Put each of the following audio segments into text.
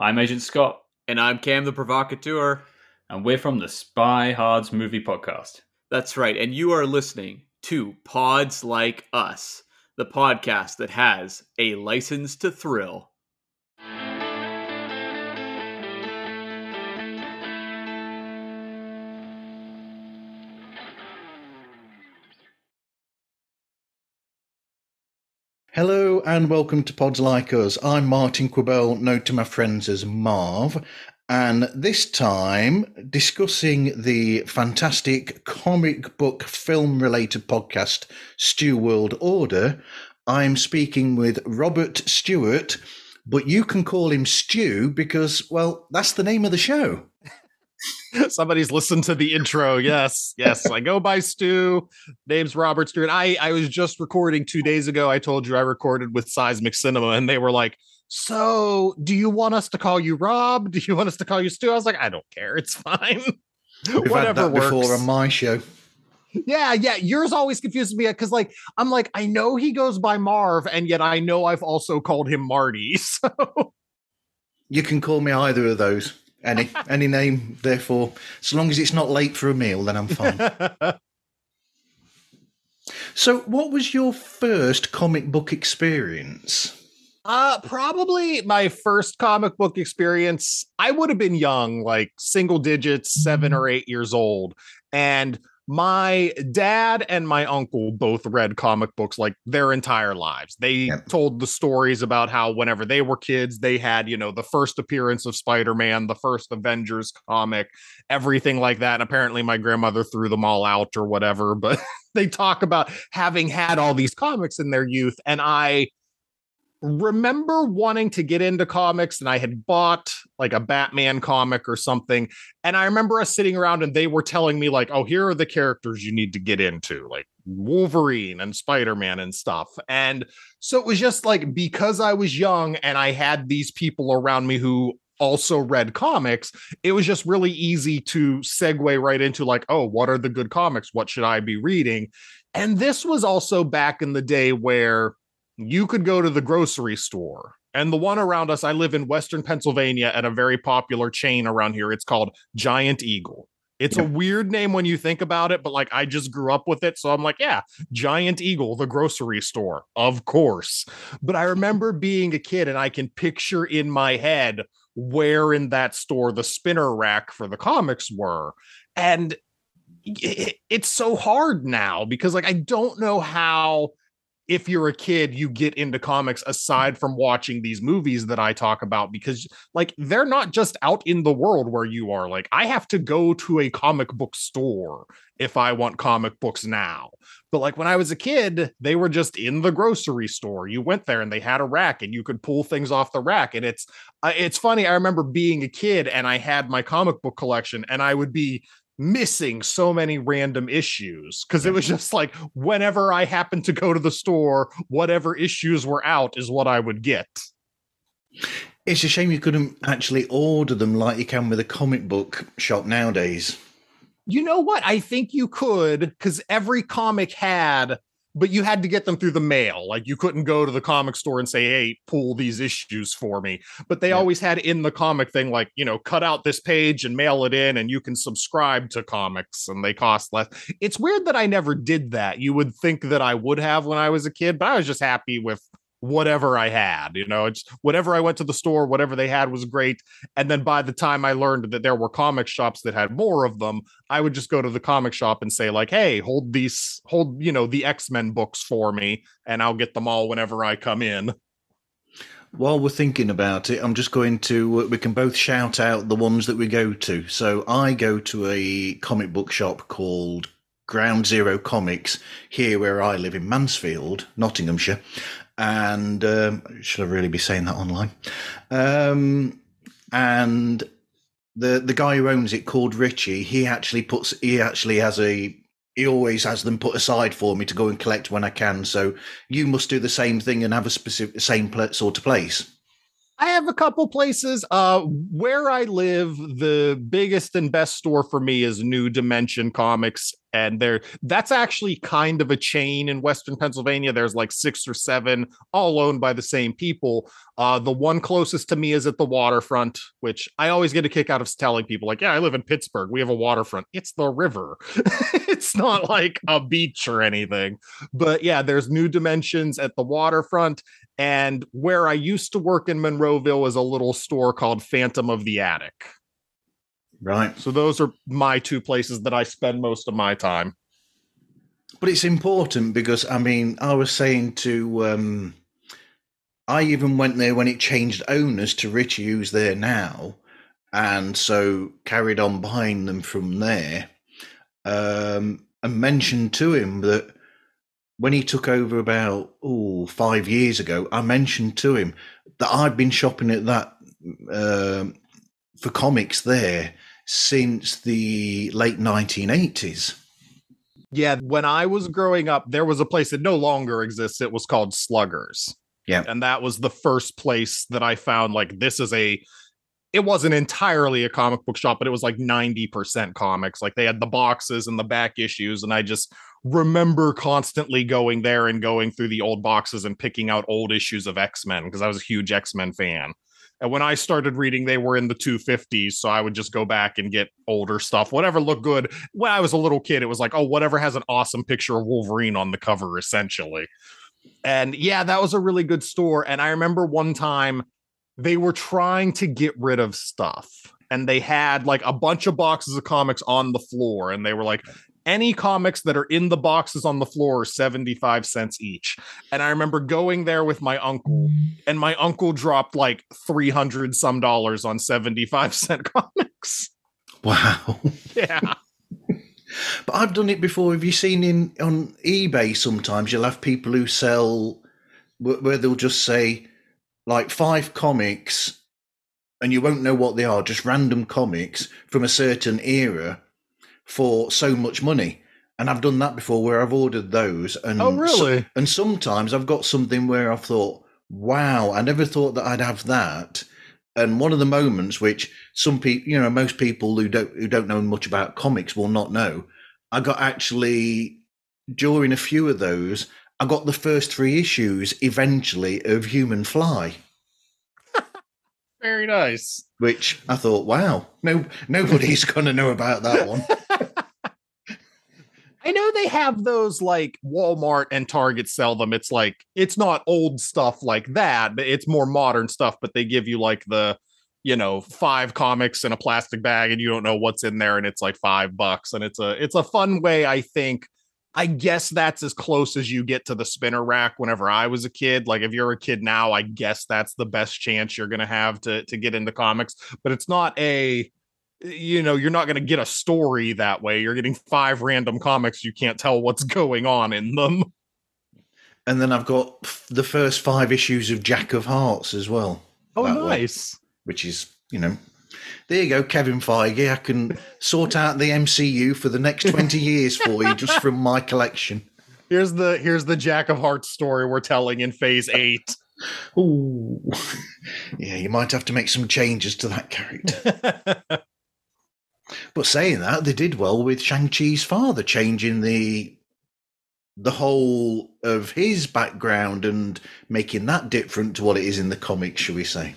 I'm Agent Scott. And I'm Cam the Provocateur. And we're from the Spy Hards Movie Podcast. That's right. And you are listening to Pods Like Us, the podcast that has a license to thrill. Hello and welcome to Pods Like Us. I'm Martin Quibell, known to my friends as Marv, and this time discussing the fantastic comic book film related podcast, Stew World Order. I'm speaking with Robert Stewart, but you can call him Stew because, well, that's the name of the show. Somebody's listened to the intro. Yes, yes. I go by Stu. Name's Robert Stewart. I I was just recording two days ago. I told you I recorded with Seismic Cinema, and they were like, "So, do you want us to call you Rob? Do you want us to call you Stu?" I was like, "I don't care. It's fine. We've Whatever had that works. before on my show." Yeah, yeah. Yours always confuses me because, like, I'm like, I know he goes by Marv, and yet I know I've also called him Marty. So you can call me either of those. Any any name, therefore, as long as it's not late for a meal, then I'm fine. so, what was your first comic book experience? Uh, probably my first comic book experience. I would have been young, like single digits, seven or eight years old, and my dad and my uncle both read comic books like their entire lives. They yep. told the stories about how whenever they were kids, they had, you know, the first appearance of Spider Man, the first Avengers comic, everything like that. And apparently my grandmother threw them all out or whatever, but they talk about having had all these comics in their youth. And I remember wanting to get into comics and I had bought like a Batman comic or something. And I remember us sitting around and they were telling me, like, oh, here are the characters you need to get into, like Wolverine and Spider Man and stuff. And so it was just like because I was young and I had these people around me who also read comics, it was just really easy to segue right into like, oh, what are the good comics? What should I be reading? And this was also back in the day where you could go to the grocery store. And the one around us i live in western pennsylvania at a very popular chain around here. It's called giant eagle. It's yeah. a weird name when you think about it but like i just grew up with it. So i'm like yeah giant eagle the grocery store of course. But i remember being a kid and i can picture in my head where in that store the spinner rack for the comics were. And it's so hard now because like i don't know how if you're a kid, you get into comics aside from watching these movies that I talk about because, like, they're not just out in the world where you are. Like, I have to go to a comic book store if I want comic books now. But, like, when I was a kid, they were just in the grocery store. You went there and they had a rack and you could pull things off the rack. And it's, uh, it's funny. I remember being a kid and I had my comic book collection and I would be missing so many random issues because it was just like whenever I happened to go to the store, whatever issues were out is what I would get. It's a shame you couldn't actually order them like you can with a comic book shop nowadays. You know what? I think you could because every comic had but you had to get them through the mail. Like you couldn't go to the comic store and say, "Hey, pull these issues for me." But they yeah. always had in the comic thing like, you know, cut out this page and mail it in and you can subscribe to comics and they cost less. It's weird that I never did that. You would think that I would have when I was a kid, but I was just happy with whatever I had. You know, it's whatever I went to the store, whatever they had was great. And then by the time I learned that there were comic shops that had more of them, I would just go to the comic shop and say, like, hey, hold these, hold, you know, the X-Men books for me, and I'll get them all whenever I come in. While we're thinking about it, I'm just going to, uh, we can both shout out the ones that we go to. So I go to a comic book shop called Ground Zero Comics here where I live in Mansfield, Nottinghamshire and um, should I really be saying that online? Um, and the the guy who owns it called Richie. He actually puts he actually has a he always has them put aside for me to go and collect when I can. So you must do the same thing and have a specific same sort of place. I have a couple places. Uh, where I live, the biggest and best store for me is New Dimension Comics and there that's actually kind of a chain in Western Pennsylvania. There's like six or seven, all owned by the same people. Uh, the one closest to me is at the waterfront, which I always get a kick out of telling people, like, yeah, I live in Pittsburgh. We have a waterfront. It's the river. it's not like a beach or anything. But yeah, there's new dimensions at the waterfront. And where I used to work in Monroeville is a little store called Phantom of the Attic. Right. So those are my two places that I spend most of my time. But it's important because I mean, I was saying to um I even went there when it changed owners to Richie who's there now, and so carried on behind them from there. Um and mentioned to him that when he took over about oh five years ago, I mentioned to him that I'd been shopping at that um for comics there since the late 1980s. Yeah, when I was growing up, there was a place that no longer exists. It was called Sluggers. Yeah. And that was the first place that I found like this is a it wasn't entirely a comic book shop, but it was like 90% comics. Like they had the boxes and the back issues. And I just remember constantly going there and going through the old boxes and picking out old issues of X-Men because I was a huge X-Men fan. And when I started reading, they were in the 250s. So I would just go back and get older stuff, whatever looked good. When I was a little kid, it was like, oh, whatever has an awesome picture of Wolverine on the cover, essentially. And yeah, that was a really good store. And I remember one time they were trying to get rid of stuff. And they had like a bunch of boxes of comics on the floor. And they were like, any comics that are in the boxes on the floor are 75 cents each. And I remember going there with my uncle, and my uncle dropped like 300 some dollars on 75 cent comics. Wow. Yeah. But I've done it before. Have you seen in on eBay? Sometimes you'll have people who sell where they'll just say like five comics, and you won't know what they are, just random comics from a certain era for so much money. And I've done that before, where I've ordered those, and Oh, so- really? and sometimes I've got something where I've thought, "Wow, I never thought that I'd have that." And one of the moments which some people, you know, most people who don't who don't know much about comics will not know, I got actually during a few of those, I got the first three issues eventually of Human Fly, Very nice. which I thought, "Wow, no, nobody's going to know about that one." I know they have those like Walmart and Target sell them. It's like it's not old stuff like that, but it's more modern stuff. But they give you like the, you know, five comics in a plastic bag, and you don't know what's in there, and it's like five bucks. And it's a it's a fun way, I think. I guess that's as close as you get to the spinner rack whenever I was a kid. Like if you're a kid now, I guess that's the best chance you're gonna have to to get into comics. But it's not a you know you're not going to get a story that way you're getting five random comics you can't tell what's going on in them and then I've got the first five issues of Jack of Hearts as well. oh that way. nice which is, you know, there you go, Kevin Feige. I can sort out the MCU for the next 20 years for you just from my collection. here's the here's the jack of hearts story we're telling in phase eight Ooh. Yeah, you might have to make some changes to that character. But saying that, they did well with Shang-Chi's father, changing the the whole of his background and making that different to what it is in the comics, shall we say.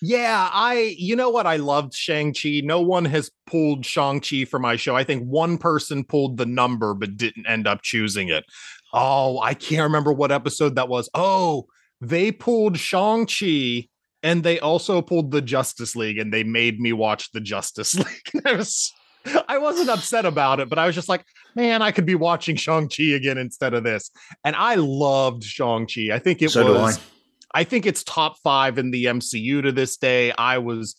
yeah i you know what i loved shang-chi? No one has pulled shang-chi for my show. I think one person pulled the number but didn't end up choosing it. Oh i can't remember what episode that was. Oh they pulled shang-chi and they also pulled the Justice League and they made me watch the Justice League. I was I wasn't upset about it, but I was just like, man, I could be watching Shang-Chi again instead of this. And I loved Shang-Chi. I think it So was I. I think it's top 5 in the MCU to this day. I was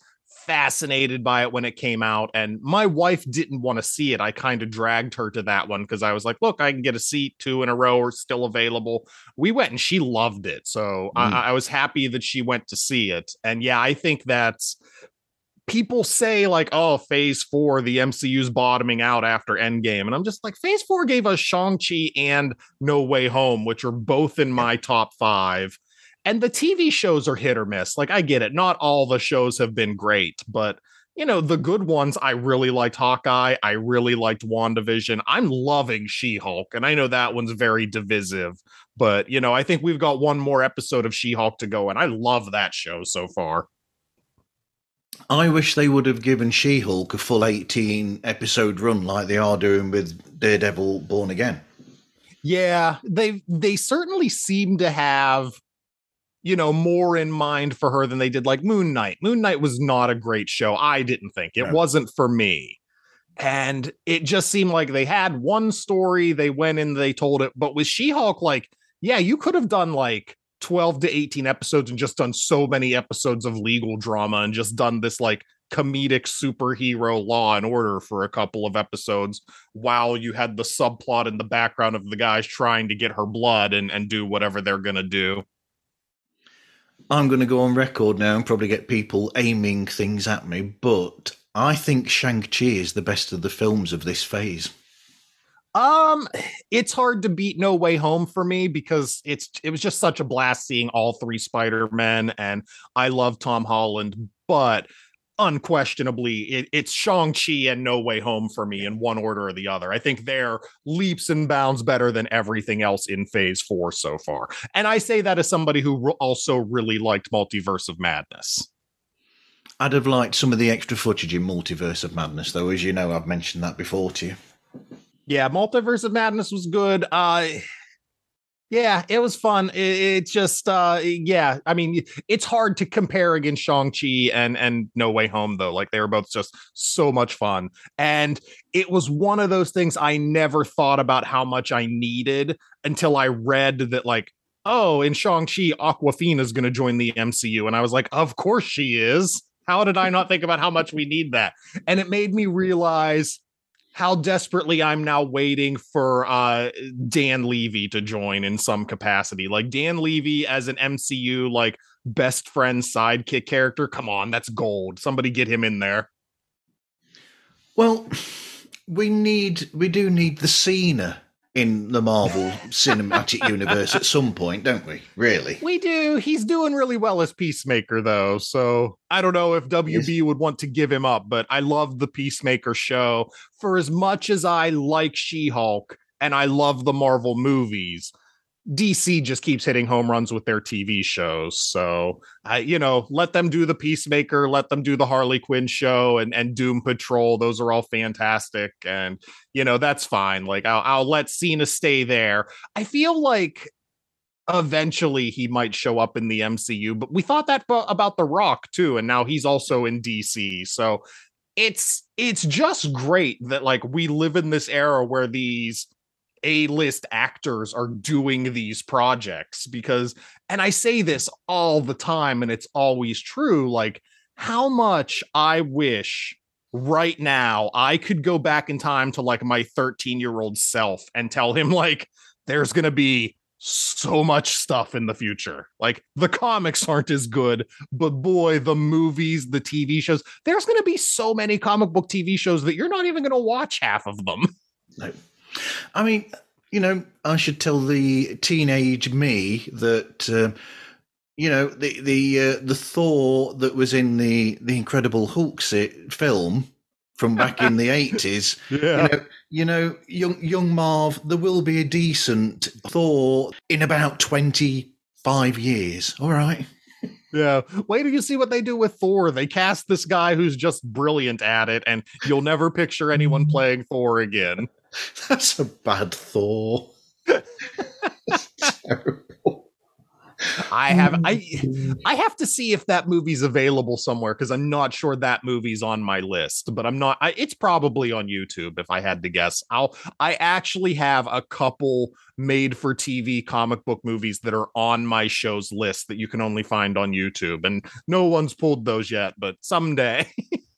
fascinated by it when it came out and my wife didn't want to see it. I kind of dragged her to that one because I was like, look, I can get a seat two in a row are still available. We went and she loved it. So Mm. I, I was happy that she went to see it. And yeah, I think that's people say like, oh, phase four, the MCU's bottoming out after Endgame. And I'm just like, phase four gave us Shang-Chi and No Way Home, which are both in my top five. And the TV shows are hit or miss. Like, I get it. Not all the shows have been great, but you know, the good ones, I really liked Hawkeye. I really liked WandaVision. I'm loving She Hulk. And I know that one's very divisive, but, you know, I think we've got one more episode of She Hulk to go. And I love that show so far. I wish they would have given She Hulk a full 18 episode run like they are doing with Daredevil Born Again. Yeah, they they certainly seem to have you know more in mind for her than they did like Moon Knight. Moon Knight was not a great show. I didn't think it No. wasn't for me. And it just seemed like they had one story, they went in, they told it. But with She Hulk, like, yeah, you could have done like 12 to 18 episodes and just done so many episodes of legal drama and just done this like comedic superhero law and order for a couple of episodes while you had the subplot in the background of the guys trying to get her blood and, and do whatever they're going to do. I'm going to go on record now and probably get people aiming things at me, but I think Shang-Chi is the best of the films of this phase. Um, it's hard to beat No Way Home for me because it's it was just such a blast seeing all three Spider-Men and I love Tom Holland, but unquestionably it, it's Shang-Chi and No Way Home for me in one order or the other. I think they're leaps and bounds better than everything else in phase four so far. And I say that as somebody who re- also really liked Multiverse of Madness. I'd have liked some of the extra footage in Multiverse of Madness, though, as you know, I've mentioned that before to you. Yeah, Multiverse of Madness was good. Uh yeah, it was fun. It, it just uh yeah, I mean it's hard to compare against Shang-Chi and and No Way Home though. Like they were both just so much fun. And it was one of those things I never thought about how much I needed until I read that like oh, in Shang-Chi Awkwafina is going to join the MCU and I was like, "Of course she is." How did I not think about how much we need that? And it made me realize how desperately I'm now waiting for uh Dan Levy to join in some capacity. Like Dan Levy as an MCU like best friend sidekick character. Come on, that's gold. Somebody get him in there. Well, we need, we do need the Cena in the Marvel Cinematic Universe at some point, don't we? Really? We do. He's doing really well as Peacemaker though. So I don't know if WB would want to give him up, but I love the Peacemaker show for as much as I like She-Hulk and I love the Marvel movies. DC just keeps hitting home runs with their TV shows. So I, you know, let them do the Peacemaker, let them do the Harley Quinn show and, and Doom Patrol. Those are all fantastic. And, you know, that's fine. Like I'll, I'll let Cena stay there. I feel like eventually he might show up in the MCU, but we thought that bo- about The Rock too. And now he's also in DC. So it's, it's just great that like we live in this era where these a-list actors are doing these projects because and I say this all the time and it's always true like how much I wish right now I could go back in time to like my 13-year-old self and tell him like there's going to be so much stuff in the future. Like the comics aren't as good, but boy, the movies, the TV shows, there's going to be so many comic book TV shows that you're not even going to watch half of them. No. I mean, you know, I should tell the teenage me that, uh, you know, the the uh, the Thor that was in the the Incredible Hulk film from back in the eighties. Yeah. You know, you know, young young Marv, there will be a decent Thor in about twenty five years. All right. Yeah. Wait till you see what they do with Thor. They cast this guy who's just brilliant at it, and you'll never picture anyone playing Thor again. That's a bad Thor. I have I oh, I have to see if that movie's available somewhere because I'm not sure that movie's on my list, but I'm not I, it's probably on YouTube if I had to guess. I'll I actually have a couple made for TV comic book movies that are on my show's list that you can only find on YouTube and no one's pulled those yet, but someday.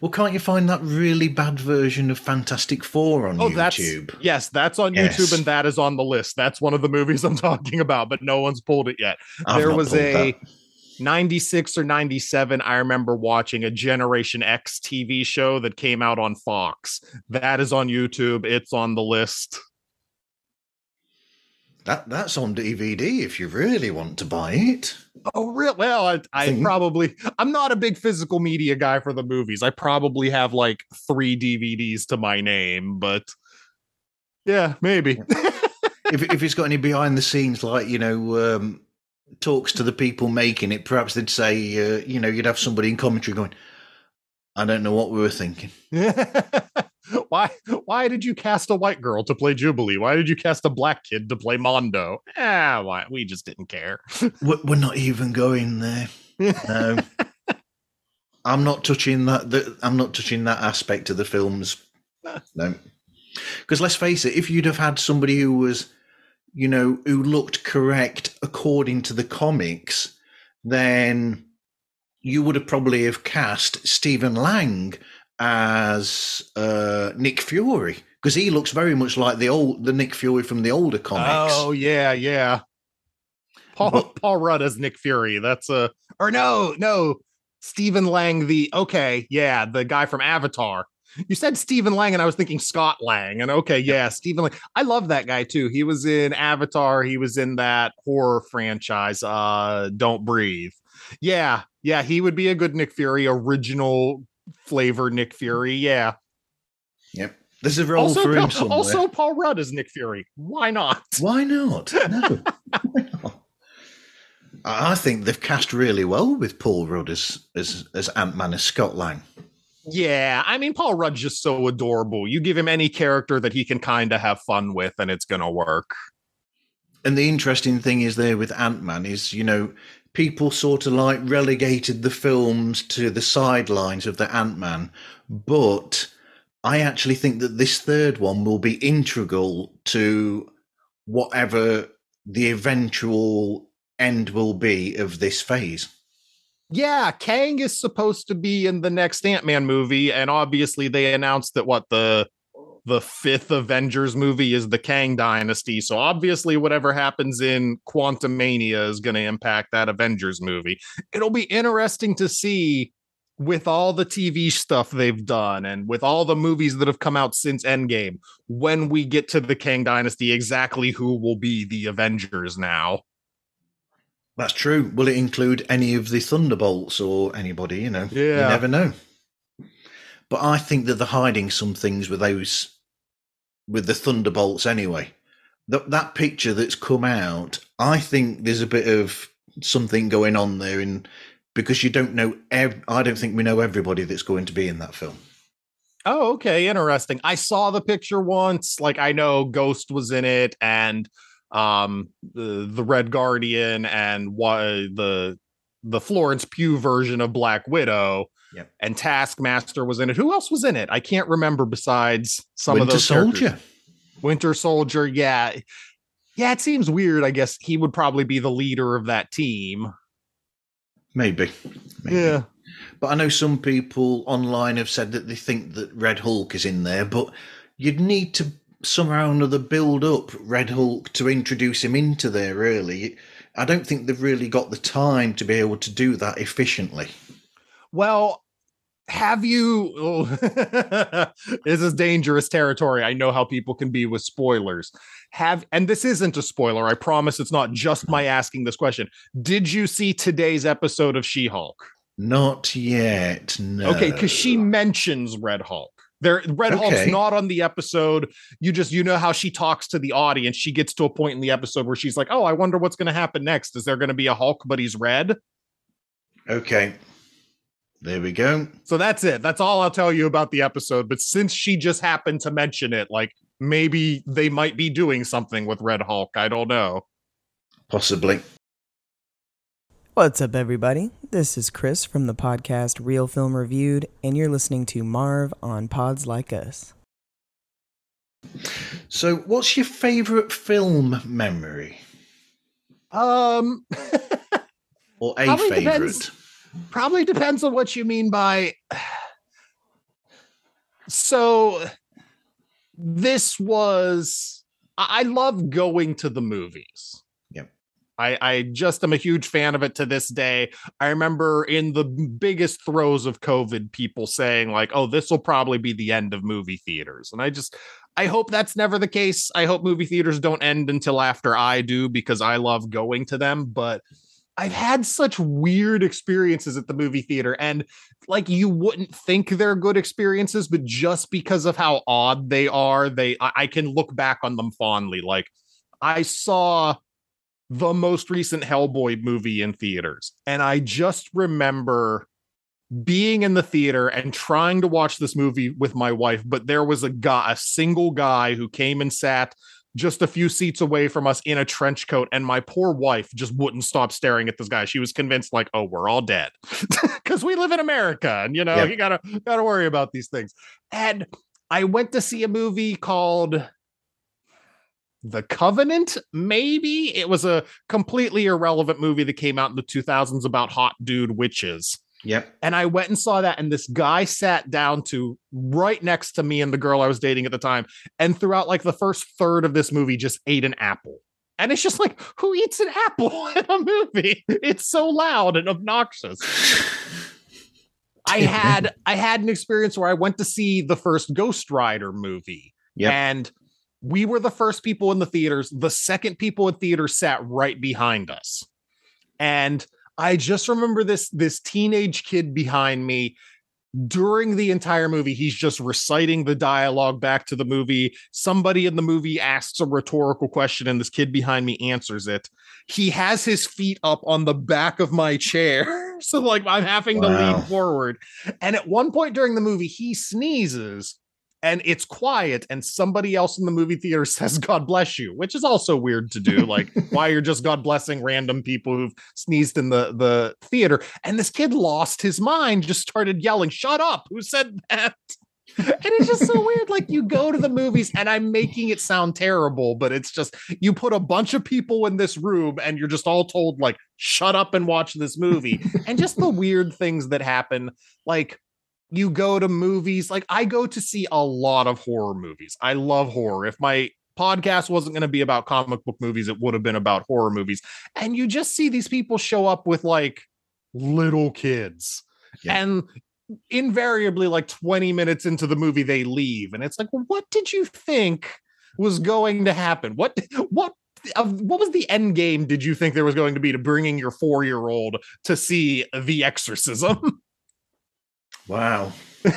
Well, can't you find that really bad version of Fantastic Four on Oh, that's YouTube? yes, that's on Yes. YouTube and that is on the list. That's one of the movies I'm talking about, but no one's pulled it yet. I've there was a that. 96 or 97 i remember watching a generation x tv show that came out on fox that is on youtube it's on the list That that's on DVD if you really want to buy it. Oh, real? Well, I, I probably I'm not a big physical media guy for the movies. I probably have like three DVDs to my name, but yeah, maybe. if if it's got any behind the scenes, like you know, um, talks to the people making it, perhaps they'd say, uh, you know, you'd have somebody in commentary going, "I don't know what we were thinking." why why did you cast a white girl to play Jubilee? Why did you cast a black kid to play Mondo? Ah, why we just didn't care. We're, we're not even going there. No, I'm not touching that. The, I'm not touching that aspect of the films. No, because let's face it, if you'd have had somebody who was, you know, who looked correct according to the comics, then you would have probably have cast Stephen Lang as uh, Nick Fury because he looks very much like the old the Nick Fury from the older comics. Oh yeah, yeah. Paul But- Paul Rudd as Nick Fury. That's a or no, no. Stephen Lang, the okay, yeah, the guy from Avatar. You said Stephen Lang, and I was thinking Scott Lang. And okay, yeah, Stephen Lang. I love that guy too. He was in Avatar. He was in that horror franchise, uh, Don't Breathe. Yeah, yeah, he would be a good Nick Fury, original flavor Nick Fury. Yeah. Yep, there's a role Also, for him somewhere. also Paul Rudd is Nick Fury. Why not? Why not? No. Why not? I I think they've cast really well with Paul Rudd as as, as Ant Man as Scott Lang. Yeah, I mean, Paul Rudd's just so adorable. You give him any character that he can kind of have fun with, and it's gonna work. And the interesting thing is there with Ant Man is, you know, people sort of like relegated the films to the sidelines of the Ant Man, but I actually think that this third one will be integral to whatever the eventual end will be of this phase. Yeah, Kang is supposed to be in the next Ant-Man movie, and obviously they announced that what the the fifth Avengers movie is the Kang Dynasty. So obviously, whatever happens in Quantumania is going to impact that Avengers movie. It'll be interesting to see with all the TV stuff they've done and with all the movies that have come out since Endgame, when we get to the Kang Dynasty, exactly who will be the Avengers now. That's true. Will it include any of the Thunderbolts or anybody? You know, yeah. you never know. But I think that they're hiding some things with those, with the Thunderbolts anyway. That that picture that's come out, I think there's a bit of something going on there, in because you don't know. Ev- I don't think we know everybody that's going to be in that film. Oh, okay, interesting. I saw the picture once. Like I know Ghost was in it, and um, the the Red Guardian, and why the the Florence Pugh version of Black Widow. Yep. And Taskmaster was in it. Who else was in it? I can't remember besides some of Winter those characters. Soldier. Winter Soldier. Yeah, yeah. It seems weird. I guess he would probably be the leader of that team. Maybe. Maybe. Yeah. But I know some people online have said that they think that Red Hulk is in there, but you'd need to somehow or another build up Red Hulk to introduce him into there, really. I don't think they've really got the time to be able to do that efficiently. Well, have you? oh, this is dangerous territory. I know how people can be with spoilers. Have and this isn't a spoiler. I promise it's not just my asking this question. Did you see today's episode of She-Hulk? Not yet, no. Okay, because she mentions Red Hulk. There, Red Hulk's not on the episode. You just you know how she talks to the audience. She gets to a point in the episode where she's like, "Oh, I wonder what's going to happen next. Is there going to be a Hulk, but he's red?" Okay. There we go. So that's it. That's all I'll tell you about the episode. But since she just happened to mention it, like maybe they might be doing something with Red Hulk. I don't know. Possibly. What's up, everybody? This is Chris from the podcast Real Film Reviewed, and you're listening to Marv on Pods Like Us. So, what's your favourite film memory? Um, Or a Probably favourite? depends. probably depends on what you mean by. So, this was. I I love going to the movies. I, I just am a huge fan of it to this day. I remember in the biggest throes of COVID, people saying, like, oh, this will probably be the end of movie theaters. And I just, I hope that's never the case. I hope movie theaters don't end until after I do because I love going to them. But I've had such weird experiences at the movie theater, and like you wouldn't think they're good experiences, but just because of how odd they are, they I, I can look back on them fondly. Like I saw the most recent Hellboy movie in theaters, and I just remember being in the theater and trying to watch this movie with my wife, but there was a guy, a single guy who came and sat just a few seats away from us in a trench coat. And my poor wife just wouldn't stop staring at this guy. She was convinced like oh we're all dead. Because we live in america and you know you gotta gotta worry about these things. And i went to see a movie called the Covenant, maybe it was a completely irrelevant movie that came out in the 2000s about hot dude witches. Yep. And I went and saw that, and this guy sat down to right next to me and the girl I was dating at the time. And throughout like the first third of this movie, just ate an apple. And it's just like, who eats an apple in a movie? It's so loud and obnoxious. I had I had an experience where I went to see the first Ghost Rider movie. Yep. And we were the first people in the theaters. The second people in theaters sat right behind us. And I just remember this this teenage kid behind me. During the entire movie he's just reciting the dialogue back to the movie. Somebody in the movie asks a rhetorical question and this kid behind me answers it. He has his feet up on the back of my chair. So like i'm having to lean forward. And at one point during the movie he sneezes and it's quiet and somebody else in the movie theater says god bless you which is also weird to do like why you're just god blessing random people who've sneezed in the the theater. And this kid lost his mind just started yelling shut up who said that? And it's just so weird like you go to the movies and i'm making it sound terrible but it's just you put a bunch of people in this room and you're just all told like shut up and watch this movie. And just the weird things that happen like you go to movies like I go to see a lot of horror movies. I love horror. If my podcast wasn't going to be about comic book movies, it would have been about horror movies. And you just see these people show up with like little kids. Yeah. And invariably like 20 minutes into the movie they leave and it's like well, what did you think was going to happen? What what of what was the end game did you think there was going to be to bringing your 4-year-old to see The Exorcism? Wow.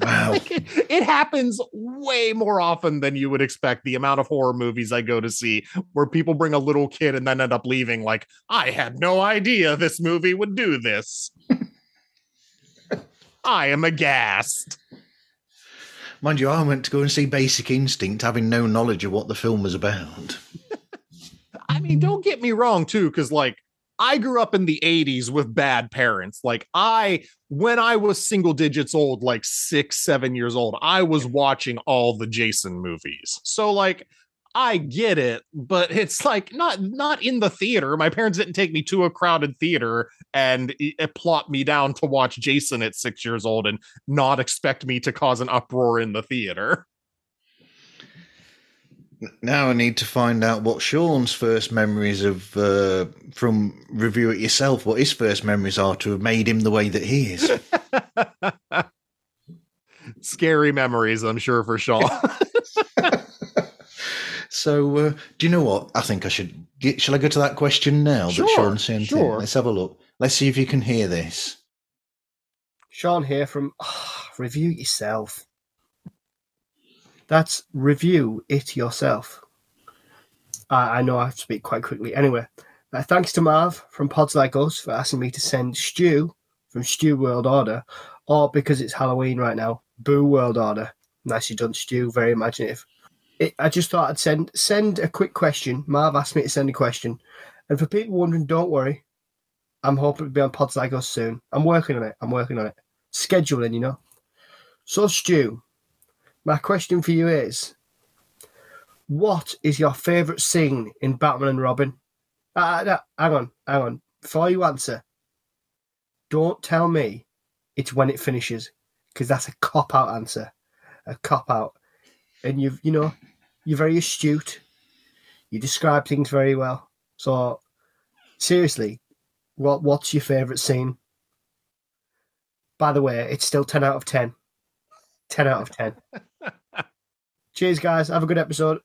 Wow. like it, it happens way more often than you would expect the amount of horror movies i go to see where people bring a little kid and then end up leaving like i had no idea this movie would do this i am aghast Mind you, I went to go and see Basic Instinct having no knowledge of what the film was about. i mean don't get me wrong too because like I grew up in the 80s with bad parents. Like, I, when I was single digits old, like six, seven years old, I was watching all the Jason movies. So, like, I get it, but it's like not not in the theater. My parents didn't take me to a crowded theater and i- i- eh, plot me down to watch Jason at six years old and not expect me to cause an uproar in the theater. Now I need to find out what Sean's first memories of uh, from review it yourself. What his first memories are to have made him the way that he is. Scary memories, I'm sure, for Sean. so, uh, do you know what? I think I should. Get, shall I go to that question now Sure, that Sean sent in? sure. Let's have a look. Let's see if you can hear this. Sean here from ah, Review It Yourself. That's review it yourself. I, I know I have to speak quite quickly. Anyway, uh, thanks to Marv from Pods Like Us for asking me to send Stew from Stew World Order, or because it's Halloween right now, Boo World Order. Nicely done, Stew. Very imaginative. It, I just thought I'd send send a quick question. Marv asked me to send a question, and for people wondering, don't worry. I'm hoping to be on Pods Like Us soon. I'm working on it. I'm working on it scheduling, you know. So, Stu, my question for you is what is your favourite scene in Batman and Robin? Uh, no, hang on, hang on. Before you answer, don't tell me it's when it finishes, because that's a cop out answer. A cop out. And you've, you know, you're very astute. You describe things very well. So seriously, what what's your favorite scene? By the way, it's still ten out of ten. Ten out of ten. Cheers, guys. Have a good episode.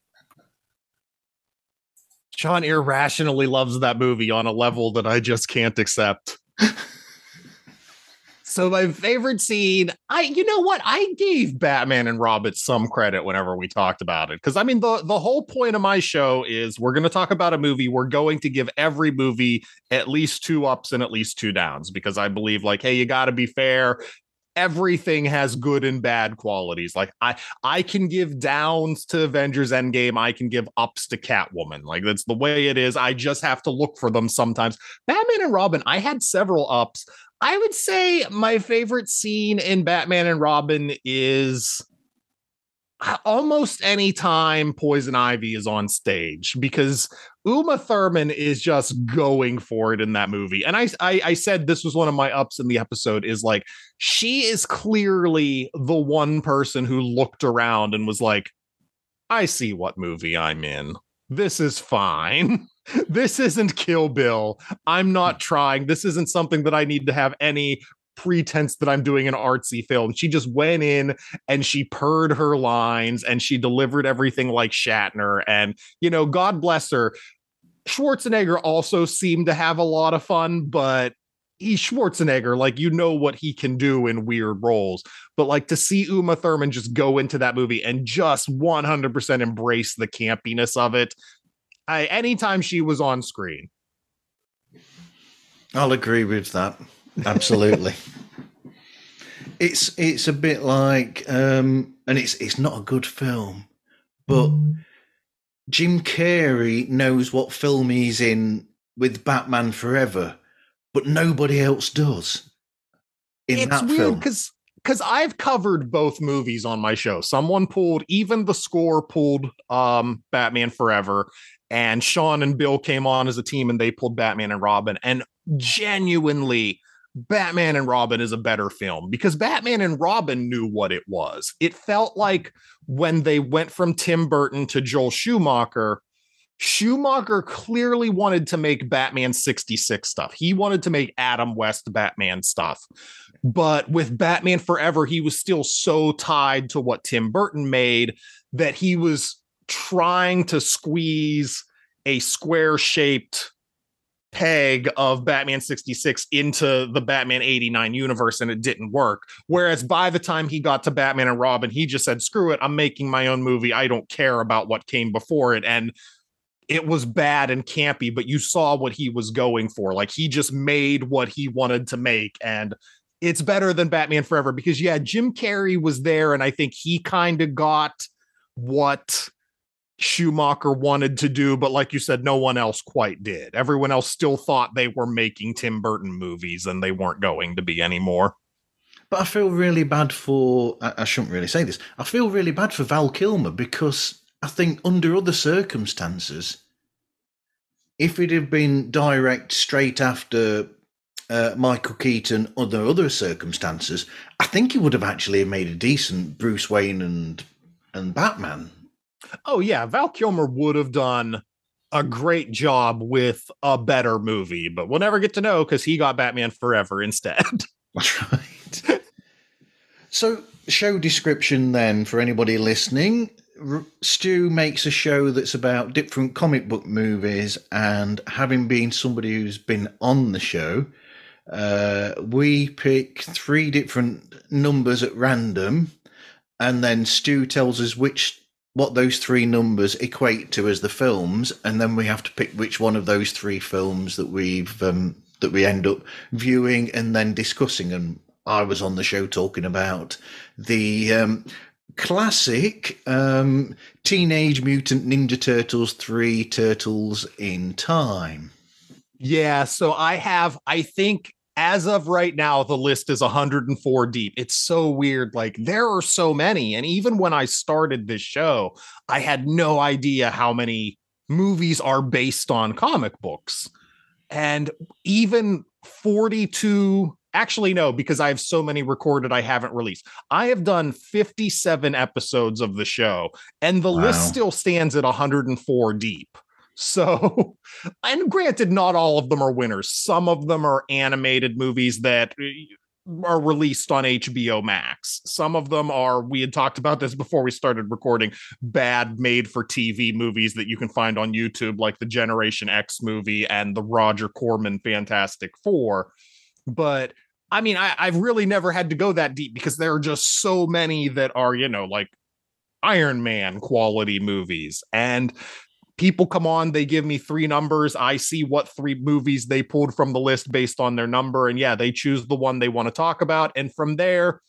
Sean irrationally loves that movie on a level that I just can't accept. so my favorite scene, I you know what? I gave Batman and Robin some credit whenever we talked about it. Cuz I mean the the whole point of my show is we're going to talk about a movie, we're going to give every movie at least two ups and at least two downs because I believe like hey, you got to be fair everything has good and bad qualities. Like I I can give downs to Avengers Endgame, I can give ups to Catwoman. Like that's the way it is. I just have to look for them sometimes. Batman and Robin, I had several ups. I would say my favorite scene in Batman and Robin is almost any time Poison Ivy is on stage because Uma Thurman is just going for it in that movie. And I, I, I said this was one of my ups in the episode is like she is clearly the one person who looked around and was like, I see what movie I'm in. This is fine. this isn't Kill Bill. I'm not hmm. trying. This isn't something that I need to have any pretense that I'm doing an artsy film. She just went in and she purred her lines and she delivered everything like Shatner. And, you know, God bless her. Schwarzenegger also seemed to have a lot of fun, but he's Schwarzenegger. Like, you know what he can do in weird roles. But like to see Uma Thurman just go into that movie and just 100% embrace the campiness of it. I, anytime she was on screen. I'll agree with that. Absolutely. it's it's a bit like um and it's it's not a good film, but Jim Carrey knows what film he's in with Batman Forever, but nobody else does. In it's that weird because because I've covered both movies on my show. Someone pulled even the score pulled um Batman Forever, and Sean and Bill came on as a team and they pulled Batman and Robin. And genuinely, Batman and Robin is a better film because Batman and Robin knew what it was. It felt like when they went from Tim Burton to Joel Schumacher, Schumacher clearly wanted to make Batman 66 stuff. He wanted to make Adam West Batman stuff. But with Batman Forever, he was still so tied to what Tim Burton made that he was trying to squeeze a square shaped peg of Batman 66 into the Batman 89 universe and it didn't work. Whereas by the time he got to Batman and Robin, he just said, screw it, I'm making my own movie. I don't care about what came before it. And it was bad and campy, but you saw what he was going for. Like he just made what he wanted to make. And it's better than Batman Forever because, yeah, Jim Carrey was there. And I think he kind of got what Schumacher wanted to do, but like you said, no one else quite did. Everyone else still thought they were making Tim Burton movies and they weren't going to be anymore. But I feel really bad for. I, shouldn't really say this. I feel really bad for Val Kilmer because I think under other circumstances, if it had been direct straight after uh, Michael Keaton, under other circumstances, I think he would have actually made a decent Bruce Wayne and and Batman. Oh yeah, Val Kilmer would have done a great job with a better movie, but we'll never get to know because he got Batman Forever instead. That's right. so, show description then for anybody listening. R- Stu makes a show that's about different comic book movies, and having been somebody who's been on the show, uh, we pick three different numbers at random, and then Stu tells us which what those three numbers equate to as the films, and then we have to pick which one of those three films that we've um, that we end up viewing and then discussing. And I was on the show talking about the um, classic um, Teenage Mutant Ninja Turtles three Turtles in Time. Yeah, so I have, I think as of right now, the list is 104 deep. It's so weird. Like there are so many. And even when I started this show, I had no idea how many movies are based on comic books. And even 42 actually no because i have so many recorded i haven't released i have done 57 episodes of the show and the Wow. list still stands at 104 deep So, and granted, not all of them are winners. Some of them are animated movies that uh, are released on HBO Max. Some of them are, we had talked about this before we started recording, bad made for TV movies that you can find on YouTube, like the Generation X movie and the Roger Corman Fantastic Four. But I mean, I, I've really never had to go that deep because there are just so many that are, you know, like Iron Man quality movies. And people come on, they give me three numbers. I see what three movies they pulled from the list based on their number. And yeah, they choose the one they want to talk about. And from there,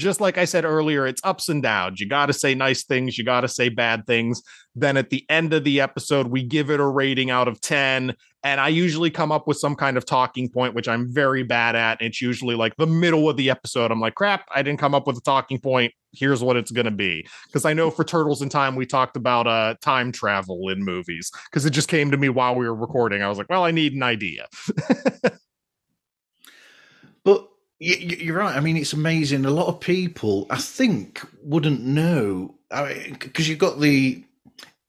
just like I said earlier, it's ups and downs. You got to say nice things, you got to say bad things. Then at the end of the episode, we give it a rating out of 10. And I usually come up with some kind of talking point, which I'm very bad at. It's usually like the middle of the episode. I'm like, crap, I didn't come up with a talking point. Here's what it's going to be. Because I know for Turtles in Time, we talked about uh, time travel in movies because it just came to me while we were recording. I was like, well, I need an idea. but you're right. I mean, it's amazing. A lot of people, I think, wouldn't know because I mean, you've got the.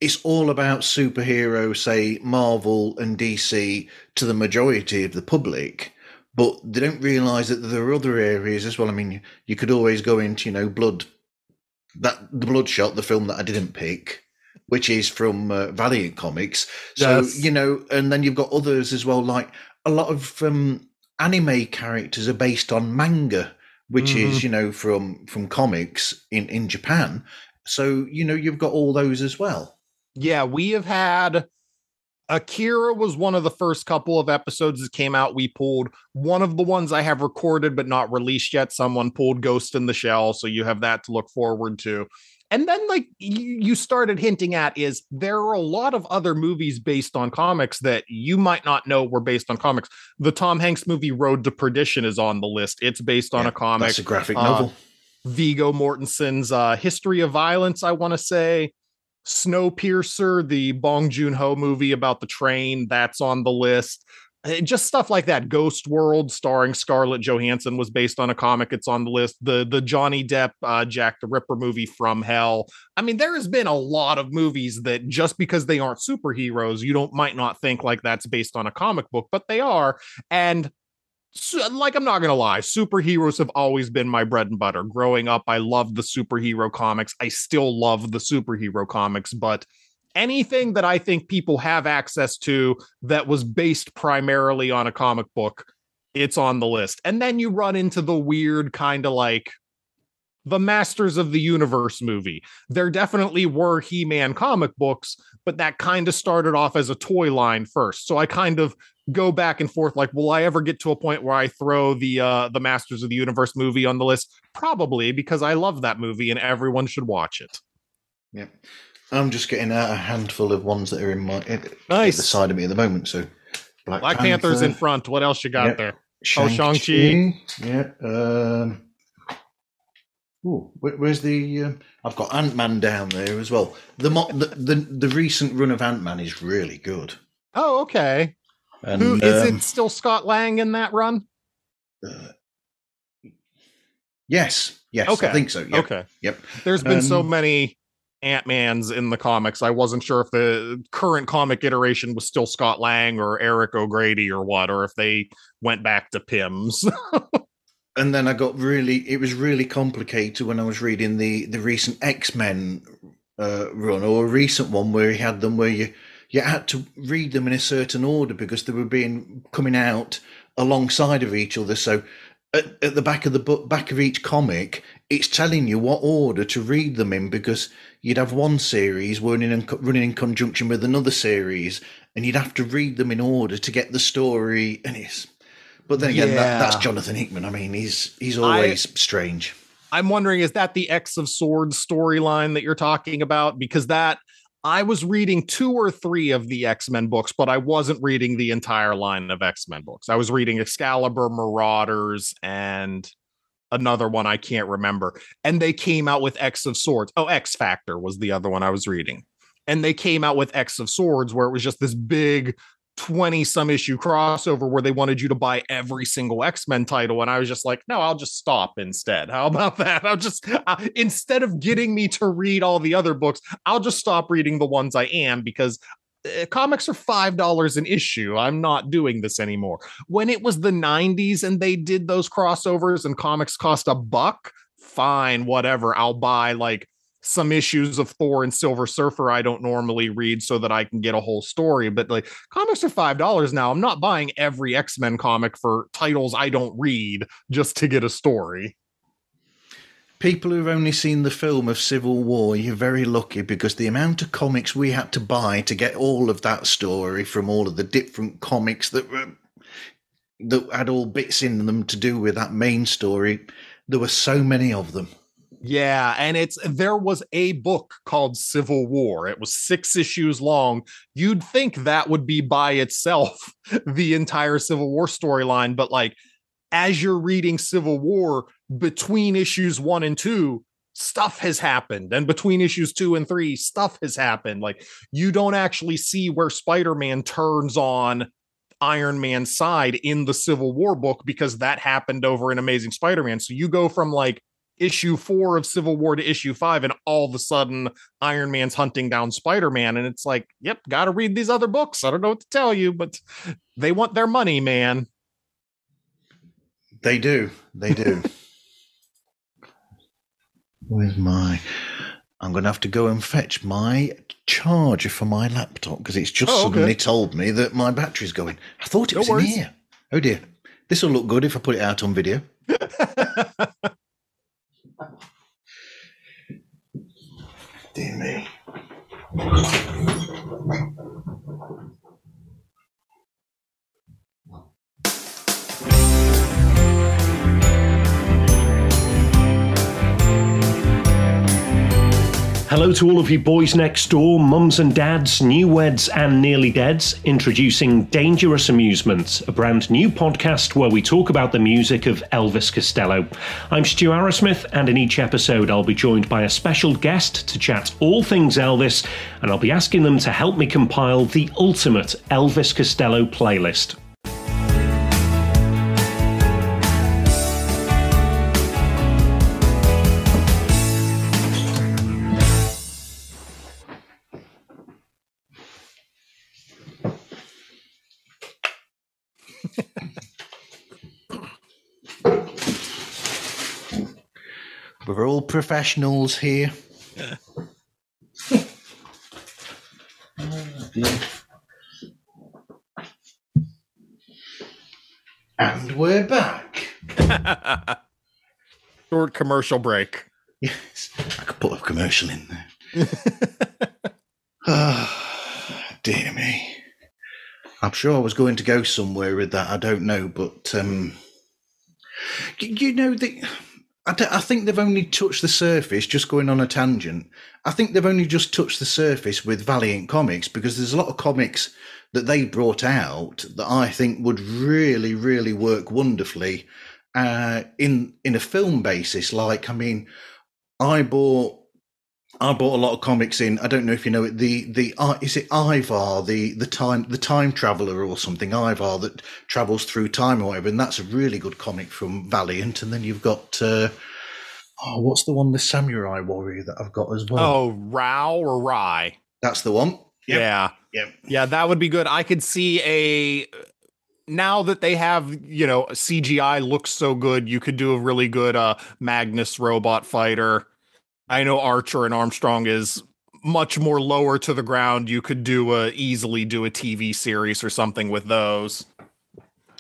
It's all about superhero, say Marvel and DC, to the majority of the public, but they don't realise that there are other areas as well. I mean, you could always go into, you know, Blood, that the Bloodshot, the film that I didn't pick, which is from uh, Valiant Comics. So yes. you know, and then you've got others as well, like a lot of um, anime characters are based on manga, which mm-hmm. is you know from from comics in in Japan. So you know you've got all those as well. Yeah, we have had Akira was one of the first couple of episodes that came out. We pulled one of the ones I have recorded but not released yet. Someone pulled Ghost in the Shell, so you have that to look forward to and then like you started hinting at is there are a lot of other movies based on comics that you might not know were based on comics. The tom hanks movie road to perdition is on the list. It's based on yeah, a comic. that's a graphic uh, novel. Viggo mortensen's uh, history of violence i want to say. Snowpiercer the bong joon-ho movie about the train that's on the list just stuff like that. Ghost World, starring Scarlett Johansson, was based on a comic. It's on the list. The the Johnny Depp uh, Jack the Ripper movie from Hell. I mean, there has been a lot of movies that just because they aren't superheroes, you don't might not think like that's based on a comic book, but they are. And so, like I'm not gonna lie, superheroes have always been my bread and butter. Growing up, I loved the superhero comics. I still love the superhero comics, but anything that I think people have access to that was based primarily on a comic book, it's on the list. And then you run into the weird kind of like the Masters of the Universe movie. There definitely were He Man comic books, but that kind of started off as a toy line first. So I kind of go back and forth like will i ever get to a point where i throw the uh the masters of the universe movie on the list probably because i love that movie and everyone should watch it yeah I'm just getting a handful of ones that are in my nice. the side of me at the moment. So Black, Black Panther. Panther's in front. What else you got yep. there? Shang-Chi. Oh, Shang-Chi. Yeah. Um, ooh, where, where's the? Uh, I've got Ant Man down there as well. The, the the the recent run of Ant Man is really good. Oh, okay. And, Who is um, it? Still Scott Lang in that run? Uh, yes. Yes. Okay. I think so. Yep. Okay. Yep. There's been um, so many Ant Man's in the comics. I wasn't sure if the current comic iteration was still Scott Lang or Eric O'Grady or what, or if they went back to Pym's. and then I got really, it was really complicated when I was reading the the recent X Men uh, run or a recent one where he had them where you you had to read them in a certain order because they were being coming out alongside of each other. So at, at the back of the book, back of each comic, it's telling you what order to read them in because you'd have one series running in, running in conjunction with another series, and you'd have to read them in order to get the story. And it's, but then again, yeah. that, that's Jonathan Hickman. I mean, he's he's always I, strange. I'm wondering, is that the X of Swords storyline that you're talking about? Because that I was reading two or three of the X Men books, but I wasn't reading the entire line of X Men books. I was reading Excalibur, Marauders, and another one I can't remember. And they came out with X of Swords. Oh, X Factor was the other one I was reading. And they came out with X of Swords, where it was just this big 20 some issue crossover where they wanted you to buy every single X-Men title. And I was just like, no, I'll just stop instead. How about that? I'll just, uh, instead of getting me to read all the other books, I'll just stop reading the ones I am because Uh, comics are five dollars an issue. I'm not doing this anymore. When it was the 90s and they did those crossovers and comics cost a buck, fine, whatever. I'll buy like some issues of Thor and Silver Surfer I don't normally read so that I can get a whole story. But like comics are five dollars now. I'm not buying every X-Men comic for titles I don't read just to get a story. People who've only seen the film of Civil War, you're very lucky because the amount of comics we had to buy to get all of that story from all of the different comics that were that had all bits in them to do with that main story, there were so many of them. Yeah, and it's there was a book called Civil War. It was 6 issues long. You'd think that would be by itself the entire Civil War storyline, but like as you're reading Civil War between issues 1 and 2, stuff has happened and between issues 2 and 3 stuff has happened. Like you don't actually see where Spider-Man turns on Iron Man's side in the Civil War book because that happened over in Amazing Spider-Man. So you go from like issue four of Civil War to issue five, and all of a sudden Iron Man's hunting down Spider Man. And it's like, yep, got to read these other books. I don't know what to tell you, but they want their money, man. They do. They do. Where's my. I'm going to have to go and fetch my charger for my laptop because it's just Oh, okay. suddenly told me that my battery's going. I thought it No was in here. Oh dear. This will look good if I put it out on video. Dear me. Hello to all of you boys next door, mums and dads, new weds and nearly deads. Introducing Dangerous Amusements, a brand new podcast where we talk about the music of Elvis Costello. I'm Stu Arrowsmith, and in each episode, I'll be joined by a special guest to chat all things Elvis, and I'll be asking them to help me compile the ultimate Elvis Costello playlist. We're all professionals here. Oh, dear. and we're back. Short commercial break. Yes, I could put a commercial in there. Ah, dear me. I'm sure I was going to go somewhere with that. I don't know, but um, you know the. I, think they've only touched the surface. Just going on a tangent, I think they've only just touched the surface with Valiant Comics because there's a lot of comics that they brought out that I think would really, really work wonderfully uh, in in a film basis. Like, I mean, I bought I bought a lot of comics in. I don't know if you know it. The the uh, is it Ivar the the time the time traveler or something Ivar that travels through time or whatever, and that's a really good comic from Valiant. And then you've got uh, oh, what's the one the samurai warrior that I've got as well? Oh, Row or Rye? that's the one. Yep. Yeah. Yep. Yeah, that would be good. I could see a now that they have, you know, CGI looks so good, you could do a really good uh Magnus robot fighter. I know Archer and Armstrong is much more lower to the ground. You could do a easily do a TV series or something with those.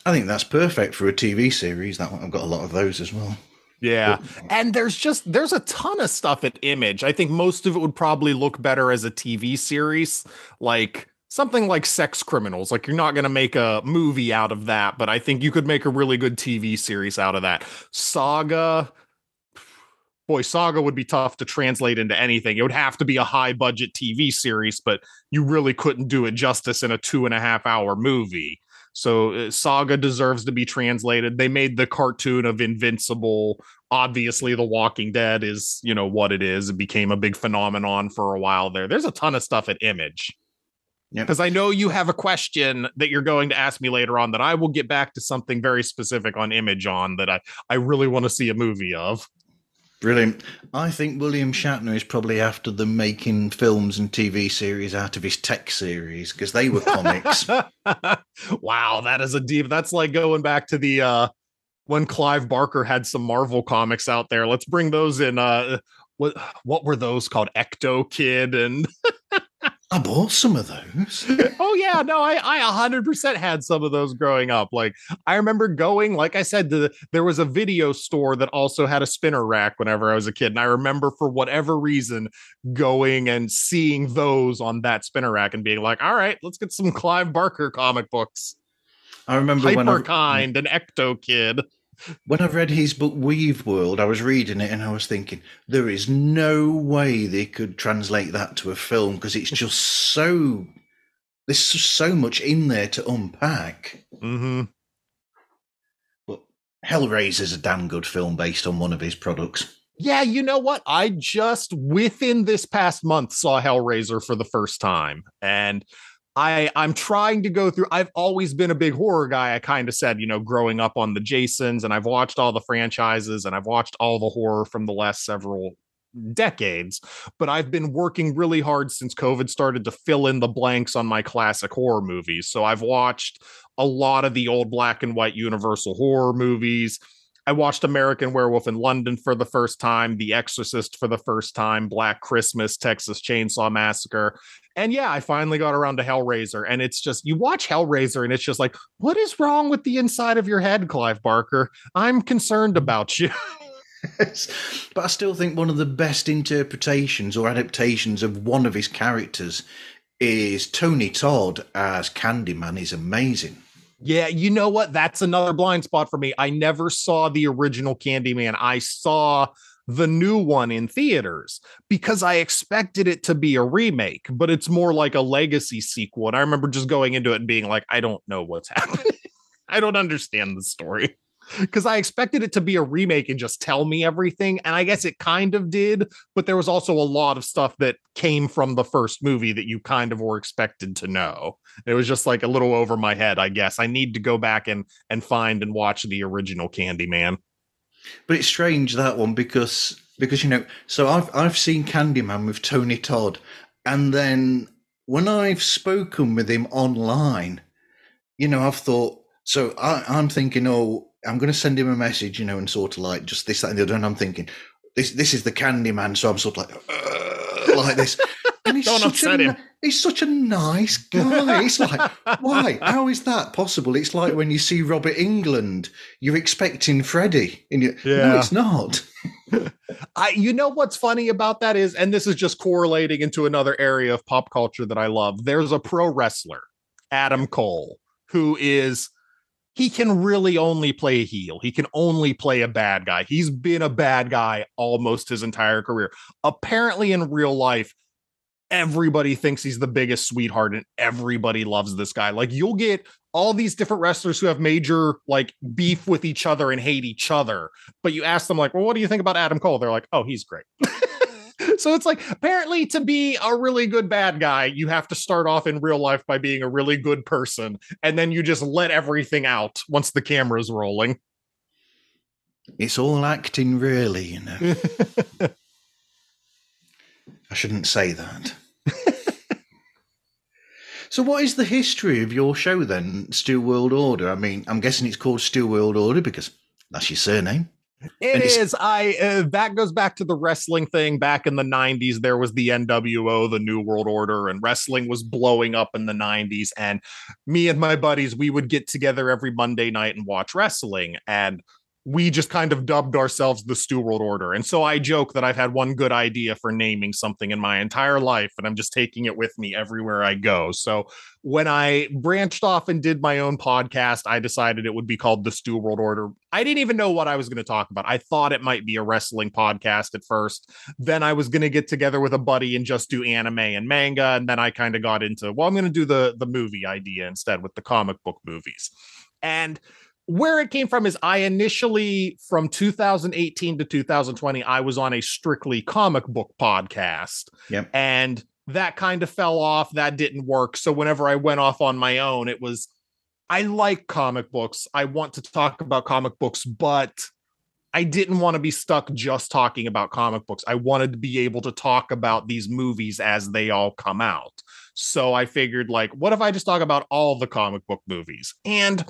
I think that's perfect for a TV series. That one, I've got a lot of those as well. Yeah. And there's just there's a ton of stuff at Image. I think most of it would probably look better as a TV series, like something like Sex Criminals. Like you're not going to make a movie out of that, but I think you could make a really good TV series out of that. Saga Boy, Saga would be tough to translate into anything. It would have to be a high budget TV series, but you really couldn't do it justice in a two and a half hour movie. So uh, Saga deserves to be translated. They made the cartoon of Invincible. Obviously, The Walking Dead is, you know, what it is. It became a big phenomenon for a while there. There's a ton of stuff at Image. Yep. Because I know you have a question that you're going to ask me later on that I will get back to something very specific on Image on that I, I really want to see a movie of. Brilliant. I think William Shatner is probably after them making films and TV series out of his tech series because they were comics. wow, that is a deep. That's like going back to the uh when Clive Barker had some Marvel comics out there. Let's bring those in. Uh, what what were those called? Ecto Kid and I bought some of those. oh yeah, no, I I 100% had some of those growing up. Like I remember going, like I said, the, there was a video store that also had a spinner rack whenever I was a kid, and I remember for whatever reason going and seeing those on that spinner rack and being like, "All right, let's get some Clive Barker comic books." I remember when I, Hyperkind and Ecto Kid when I read his book Weaveworld, I was reading it and I was thinking, there is no way they could translate that to a film because it's just so there's so much in there to unpack. Mm-hmm. But Hellraiser's a damn good film based on one of his products. Yeah, you know what? I just within this past month saw Hellraiser for the first time, and I I'm trying to go through I've always been a big horror guy. I kind of said, you know, growing up on the Jasons and I've watched all the franchises and I've watched all the horror from the last several decades, but I've been working really hard since COVID started to fill in the blanks on my classic horror movies. So I've watched a lot of the old black and white universal horror movies. I watched American Werewolf in London for the first time, The Exorcist for the first time, Black Christmas, Texas Chainsaw Massacre. And yeah, I finally got around to Hellraiser. And it's just, you watch Hellraiser and it's just like, what is wrong with the inside of your head, Clive Barker? I'm concerned mm. about you. but I still think one of the best interpretations or adaptations of one of his characters is Tony Todd as Candyman is amazing. Yeah, you know what? That's another blind spot for me. I never saw the original Candyman. I saw the new one in theaters because I expected it to be a remake, but it's more like a legacy sequel. And I remember just going into it and being like, I don't know what's happening. I don't understand the story because I expected it to be a remake and just tell me everything. And I guess it kind of did, but there was also a lot of stuff that came from the first movie that you kind of were expected to know. It was just like a little over my head, I guess. I need to go back and and find and watch the original Candyman. But it's strange that one because because you know, so I've I've seen Candyman with Tony Todd, and then when I've spoken with him online, you know, I've thought so I, I'm thinking, oh, I'm going to send him a message, you know, and sort of like just this, that, and the other. And I'm thinking, this, this is the Candyman. So I'm sort of like, uh, like this. And he's Don't upset a, him. He's such a nice guy. It's like, why? How is that possible? It's like when you see Robert Englund, you're expecting Freddie, and you, no, Yeah. it's not. I you know what's funny about that is, and this is just correlating into another area of pop culture that I love. There's a pro wrestler, Adam Cole, who is he can really only play a heel. He can only play a bad guy. He's been a bad guy almost his entire career. Apparently, in real life, everybody thinks he's the biggest sweetheart and everybody loves this guy. Like you'll get all these different wrestlers who have major like beef with each other and hate each other. But you ask them like, "Well, what do you think about Adam Cole?" They're like, "Oh, he's great." so it's like apparently to be a really good bad guy, you have to start off in real life by being a really good person and then you just let everything out once the camera's rolling. It's all acting, really, you know. I shouldn't say that. So, what is the history of your show then, Stu World Order? I mean, I'm guessing it's called Stu World Order because that's your surname. It's- I uh, that goes back to the wrestling thing back in the 90s. There was the NWO, the New World Order, and wrestling was blowing up in the 90s. And me and my buddies, we would get together every Monday night and watch wrestling. And we just kind of dubbed ourselves the Stu World Order. And so I joke that I've had one good idea for naming something in my entire life, and I'm just taking it with me everywhere I go. So when I branched off and did my own podcast, I decided it would be called the Stu World Order. I didn't even know what I was going to talk about. I thought it might be a wrestling podcast at first. Then I was going to get together with a buddy and just do anime and manga. And then I kind of got into, well, I'm going to do the the movie idea instead with the comic book movies. And where it came from is I initially from 2018 to 2020 I was on a strictly comic book podcast. Yep. And that kind of fell off. That didn't work. So whenever I went off on my own, it was I like comic books. I want to talk about comic books, but I didn't want to be stuck just talking about comic books. I wanted to be able to talk about these movies as they all come out. So I figured, like, what if I just talk about all the comic book movies? And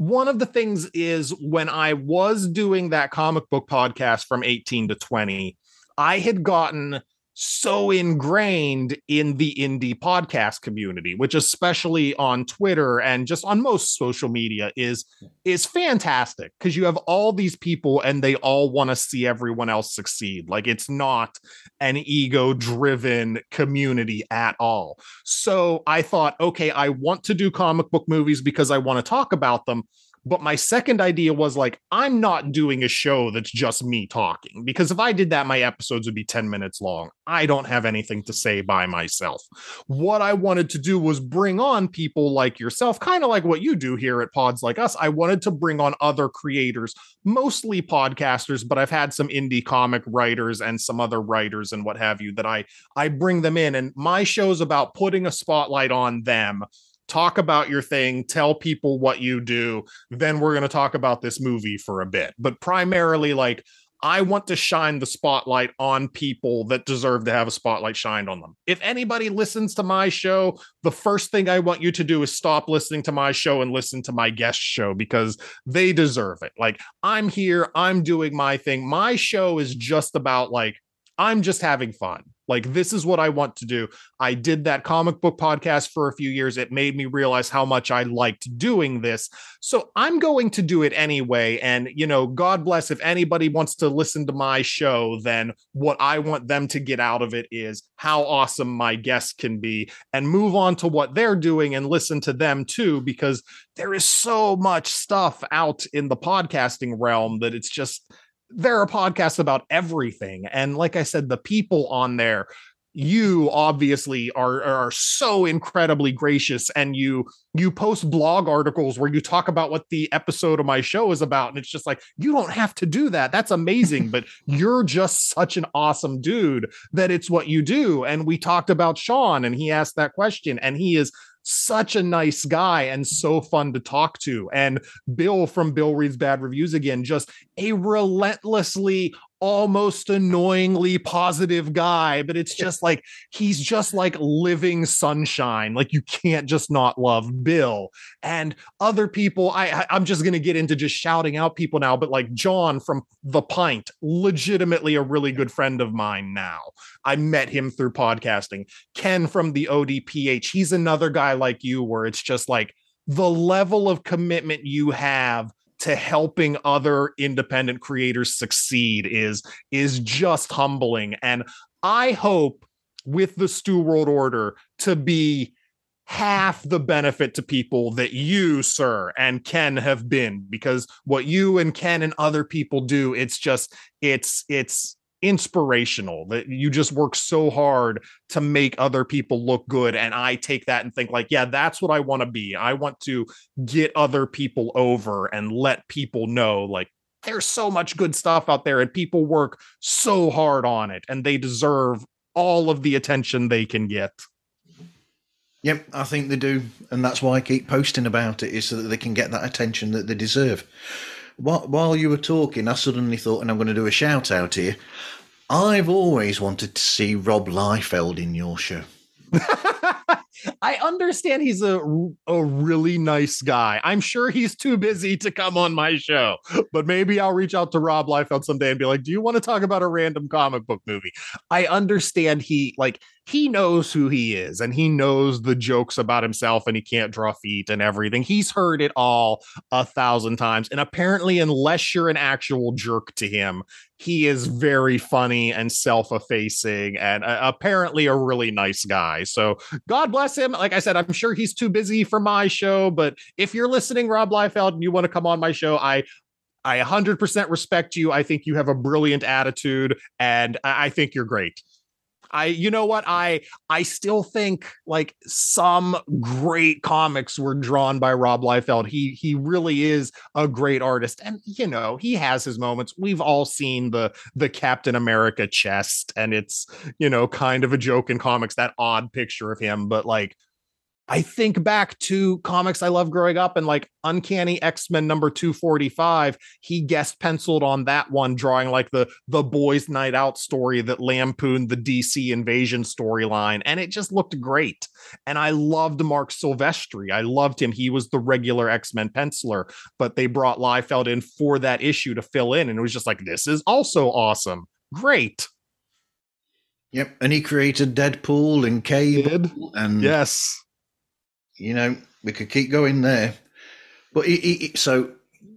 one of the things is when I was doing that comic book podcast from 18 to 20, I had gotten so ingrained in the indie podcast community which especially on twitter and just on most social media is is fantastic because you have all these people and they all want to see everyone else succeed. Like it's not an ego driven community at all. So i thought okay i want to do comic book movies because i want to talk about them but my second idea was like, I'm not doing a show that's just me talking because if I did that, my episodes would be 10 minutes long. I don't have anything to say by myself. What I wanted to do was bring on people like yourself, kind of like what you do here at Pods Like Us. I wanted to bring on other creators, mostly podcasters, but I've had some indie comic writers and some other writers and what have you that I I bring them in and my show's about putting a spotlight on them talk about your thing, tell people what you do, then we're going to talk about this movie for a bit. But primarily, like, I want to shine the spotlight on people that deserve to have a spotlight shined on them. If anybody listens to my show, the first thing I want you to do is stop listening to my show and listen to my guest show because they deserve it. Like, I'm here, I'm doing my thing. My show is just about like, I'm just having fun. Like, this is what I want to do. I did that comic book podcast for a few years. It made me realize how much I liked doing this. So I'm going to do it anyway. And, you know, God bless if anybody wants to listen to my show, then what I want them to get out of it is how awesome my guests can be and move on to what they're doing and listen to them too, because there is so much stuff out in the podcasting realm that it's just there are podcasts about everything. And like I said, the people on there, you obviously are are so incredibly gracious. And you you post blog articles where you talk about what the episode of my show is about. And it's just like you don't have to do that. That's amazing. But you're just such an awesome dude that it's what you do. And we talked about Sean and he asked that question and he is such a nice guy and so fun to talk to. And Bill from Bill Reads Bad Reviews again, just a relentlessly almost annoyingly positive guy, but it's just like he's just like living sunshine. Like you can't just not love Bill and other people. I I'm just gonna get into just shouting out people now, but like John from The Pint, legitimately a really good friend of mine now. I met him through podcasting. Ken from the ODPH, he's another guy like you, where it's just like the level of commitment you have to helping other independent creators succeed is is just humbling. And i hope with the Stu world order to be half the benefit to people that you sir and ken have been because what you and ken and other people do it's just it's it's inspirational that you just work so hard to make other people look good and i take that and think like yeah that's what i want to be i want to get other people over and let people know like there's so much good stuff out there and people work so hard on it and they deserve all of the attention they can get Yep, I think they do, and that's why I keep posting about it, is so that they can get that attention that they deserve. While you were talking, I suddenly thought, and I'm going to do a shout out here. I've always wanted to see Rob Liefeld in your show. I understand he's a a really nice guy. I'm sure he's too busy to come on my show, but maybe I'll reach out to Rob Liefeld someday and be like, "Do you want to talk about a random comic book movie?" I understand he like he knows who he is and he knows the jokes about himself and he can't draw feet and everything. He's heard it all a thousand times. And apparently, unless you're an actual jerk to him, he is very funny and self-effacing and uh, apparently a really nice guy. So God bless him. Like I said, I'm sure he's too busy for my show, but if you're listening, Rob Liefeld, and you want to come on my show, I I 100% respect you. I think you have a brilliant attitude and I think you're great. I you know what I I still think like some great comics were drawn by Rob Liefeld. He he really is a great artist and you know, he has his moments. We've all seen the the Captain America chest and it's, you know, kind of a joke in comics that odd picture of him, but like I think back to comics I love growing up and like Uncanny X-Men number 245, he guest penciled on that one drawing like the the boys night out story that lampooned the DC invasion storyline and it just looked great. And I loved Marc Silvestri. I loved him. He was the regular X-Men penciler, but they brought Liefeld in for that issue to fill in and it was just like this is also awesome. Great. Yep, and he created Deadpool and Cable, and Yes. You know we could keep going there. But he, he, so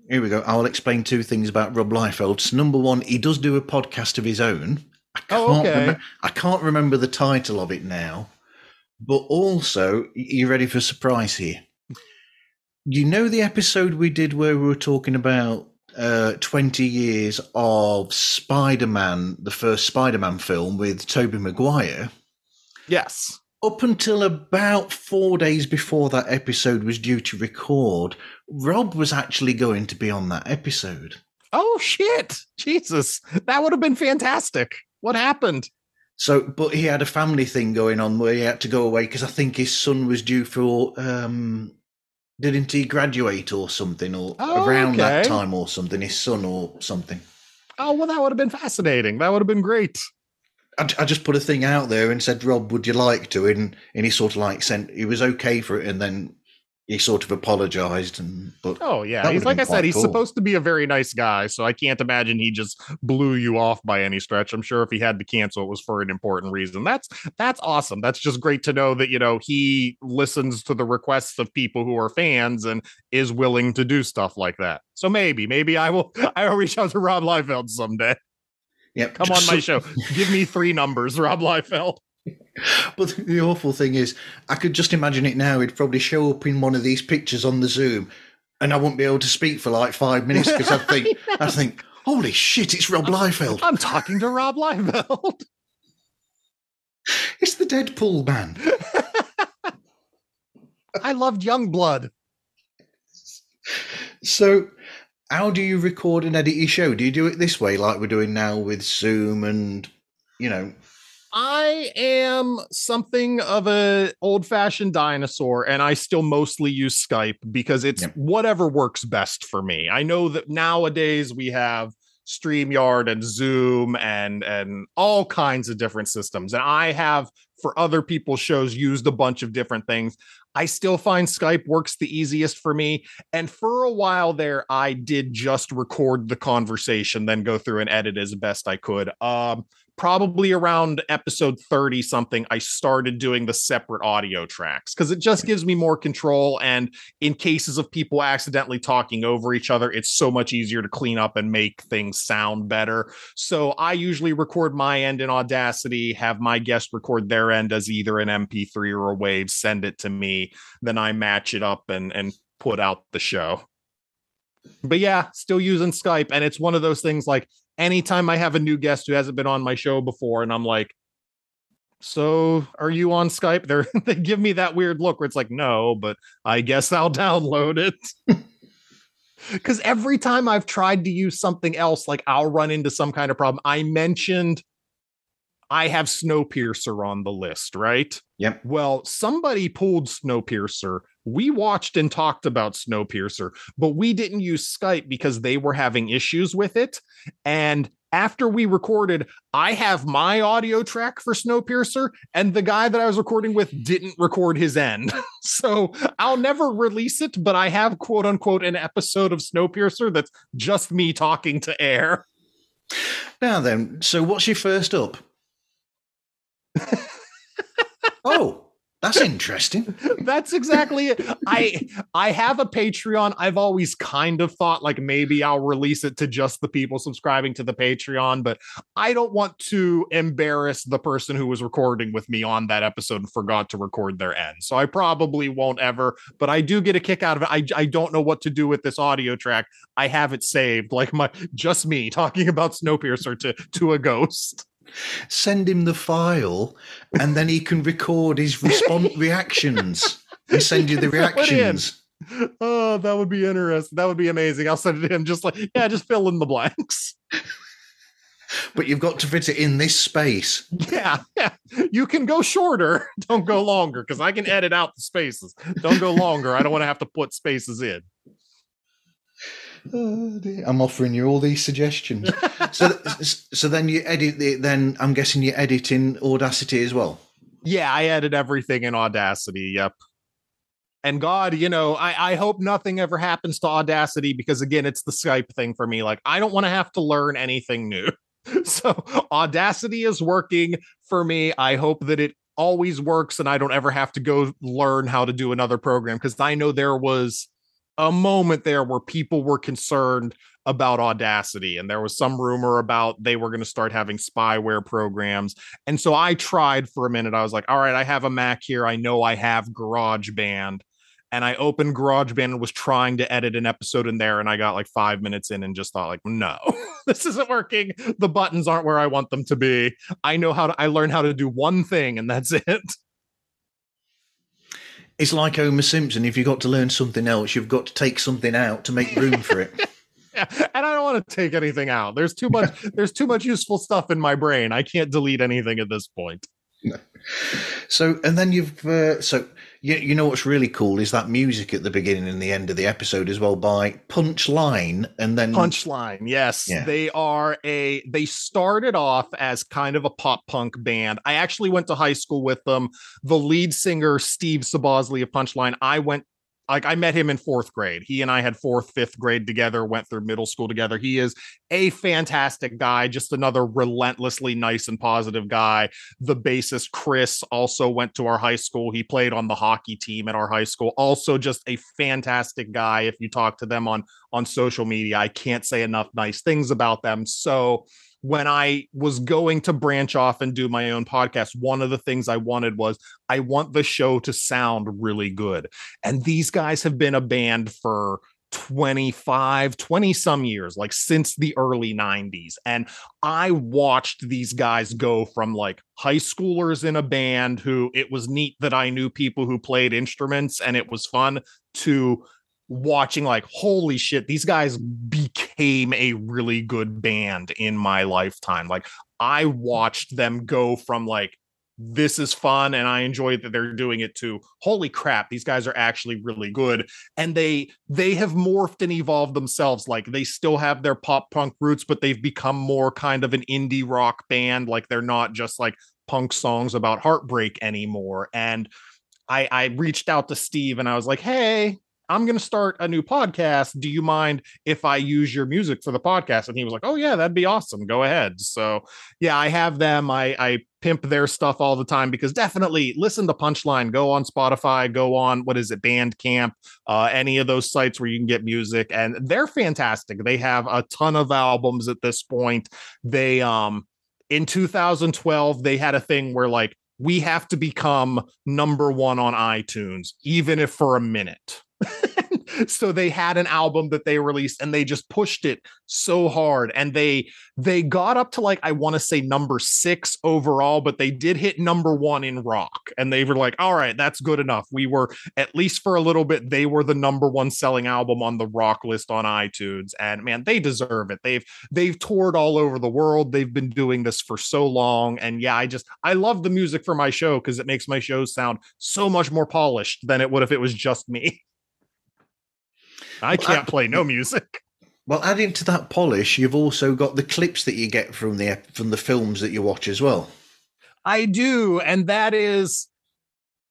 here we go. I'll explain two things about Rob Liefeld. So number one, he does do a podcast of his own. I Oh, can't okay. remem- I can't remember the title of it now. But also, you ready for a surprise here? You know the episode we did where we were talking about uh, 20 years of Spider-Man, the first Spider-Man film with Tobey Maguire? Yes. Up until about four days before that episode was due to record, Rob was actually going to be on that episode. Oh shit. Jesus. That would have been fantastic. What happened? So, but he had a family thing going on where he had to go away because I think his son was due for, um, didn't he graduate or something, or Oh, around that time or something, his son or something. Oh, well, that would have been fascinating. That would have been great. I, I just put a thing out there and said, Rob, would you like to? And, and he sort of like sent, he was okay for it. And then he sort of apologized. And, but Oh, yeah. He's like I said, he's cool. supposed to be a very nice guy. So I can't imagine he just blew you off by any stretch. I'm sure if he had to cancel, it was for an important reason. That's that's awesome. That's just great to know that, you know, he listens to the requests of people who are fans and is willing to do stuff like that. So maybe, maybe I will I will reach out to Rob Liefeld someday. Yeah, Come on my show. Give me three numbers, Rob Liefeld. But the awful thing is, I could just imagine it now. He'd probably show up in one of these pictures on the Zoom, and I wouldn't be able to speak for like five minutes because I think, I think, holy shit, it's Rob Liefeld. I'm talking to Rob Liefeld. It's the Deadpool man. I loved Youngblood. So, how do you record and edit your show? Do you do it this way, like we're doing now with Zoom, and you know, I am something of a old-fashioned dinosaur and I still mostly use Skype because it's Yep. whatever works best for me. I know that nowadays we have StreamYard and Zoom and and all kinds of different systems and I have for other people's shows used a bunch of different things. I still find Skype works the easiest for me and for a while there I did just record the conversation then go through and edit as best I could. Um probably around episode 30 something i started doing the separate audio tracks because it just gives me more control and in cases of people accidentally talking over each other it's so much easier to clean up and make things sound better. So i usually record my end in audacity have my guest record their end as either an mp3 or a wave send it to me then i match it up and and put out the show. But yeah still using skype and it's one of those things like anytime I have a new guest who hasn't been on my show before, and I'm like, so are you on Skype? They're, they give me that weird look where it's like, no, but I guess I'll download it. Because every time I've tried to use something else, like I'll run into some kind of problem. I mentioned I have Snowpiercer on the list, right? Yep. Well, somebody pulled Snowpiercer. We watched and talked about Snowpiercer, but we didn't use Skype because they were having issues with it. And after we recorded, I have my audio track for Snowpiercer, and the guy that I was recording with didn't record his end. so I'll never release it, but I have quote unquote an episode of Snowpiercer that's just me talking to air. now then, so what's your first up? oh, that's interesting. That's exactly it. I I have a Patreon. I've always kind of thought like maybe I'll release it to just the people subscribing to the Patreon, but I don't want to embarrass the person who was recording with me on that episode and forgot to record their end. So I probably won't ever, but I do get a kick out of it. I I don't know what to do with this audio track. I have it saved like my just me talking about Snowpiercer to to a ghost. Send him the file, and then he can record his response reactions and send you the Fill it in. reactions. Oh, that would be interesting. That would be amazing. I'll send it to him just like, yeah, just fill in the blanks. but you've got to fit it in this space. Yeah, yeah. You can go shorter. Don't go longer because I can edit out the spaces. Don't go longer. I don't want to have to put spaces in. Oh. I'm offering you all these suggestions. so, so then you edit the. Then I'm guessing you edit in Audacity as well. Yeah, I edit everything in Audacity. Yep. And God, you know, I, I hope nothing ever happens to Audacity because again, it's the Skype thing for me. Like, I don't want to have to learn anything new. So Audacity is working for me. I hope that it always works and I don't ever have to go learn how to do another program because I know there was a moment there where people were concerned about Audacity and there was some rumor about they were going to start having spyware programs. And so I tried for a minute. I was like, all right, I have a Mac here. I know I have GarageBand and I opened GarageBand and was trying to edit an episode in there, and I got like five minutes in and just thought, like, no, this isn't working. The buttons aren't where I want them to be. I know how to. I learned how to do one thing, and that's it. It's like Homer Simpson. If you've got to learn something else, you've got to take something out to make room for it. Yeah, and I don't want to take anything out. There's too much. there's too much useful stuff in my brain. I can't delete anything at this point. No. So, and then you've uh, so you, you know what's really cool is that music at the beginning and the end of the episode as well by Punchline and then Punchline. Yes, Yeah. they are a. They started off as kind of a pop punk band. I actually went to high school with them. The lead singer Steve Soboslai of Punchline. I went. Like I met him in fourth grade. He and I had fourth, fifth grade together, went through middle school together. He is a fantastic guy, just another relentlessly nice and positive guy. The bassist Chris also went to our high school. He played on the hockey team at our high school. Also, just a fantastic guy. If you talk to them on on social media, I can't say enough nice things about them. So when I was going to branch off and do my own podcast, one of the things I wanted was I want the show to sound really good. And these guys have been a band for 25 20 some years like since the early 90s and i watched these guys go from like high schoolers in a band who it was neat that i knew people who played instruments and it was fun to watching like holy shit these guys became a really good band in my lifetime. Like i watched them go from like this is fun and i enjoy that they're doing it too holy crap these guys are actually really good. And they they have morphed and evolved themselves. Like they still have their pop punk roots but they've become more kind of an indie rock band. Like they're not just like punk songs about heartbreak anymore. And i i reached out to steve and i was like hey i'm going to start a new podcast. Do you mind if i use your music for the podcast? And he was like oh yeah that'd be awesome. Go ahead. So yeah i have them. I i pimp their stuff all the time because definitely listen to punchline. Go on spotify go on what is it bandcamp uh, any of those sites where you can get music and they're fantastic. They have a ton of albums at this point. They um in 2012 they had a thing where like we have to become number one on itunes even if for a minute so they had an album that they released and they just pushed it so hard and they they got up to like i want to say number six overall but they did hit number one in rock and they were like all right that's good enough. We were at least for a little bit they were the number one selling album on the rock list on itunes and man they deserve it. They've they've toured all over the world. They've been doing this for so long and yeah i just i love the music for my show because it makes my shows sound so much more polished than it would if it was just me I can't play no music. Well, adding to that polish, you've also got the clips that you get from the from the films that you watch as well. I do. And that is,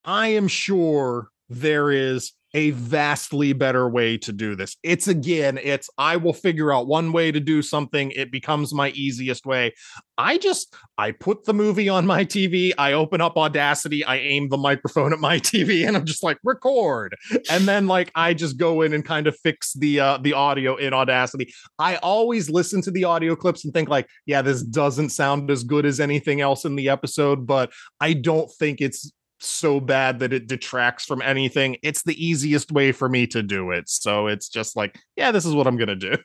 I am sure there is a vastly better way to do this. It's again, it's I will figure out one way to do something. It becomes my easiest way. I just I put the movie on my TV, I open up Audacity, I aim the microphone at my TV, and I'm just like record. And then like I just go in and kind of fix the uh the audio in Audacity. I always listen to the audio clips and think like, yeah, this doesn't sound as good as anything else in the episode, but I don't think it's so bad that it detracts from anything. It's the easiest way for me to do it. So it's just like, yeah, this is what I'm going to do.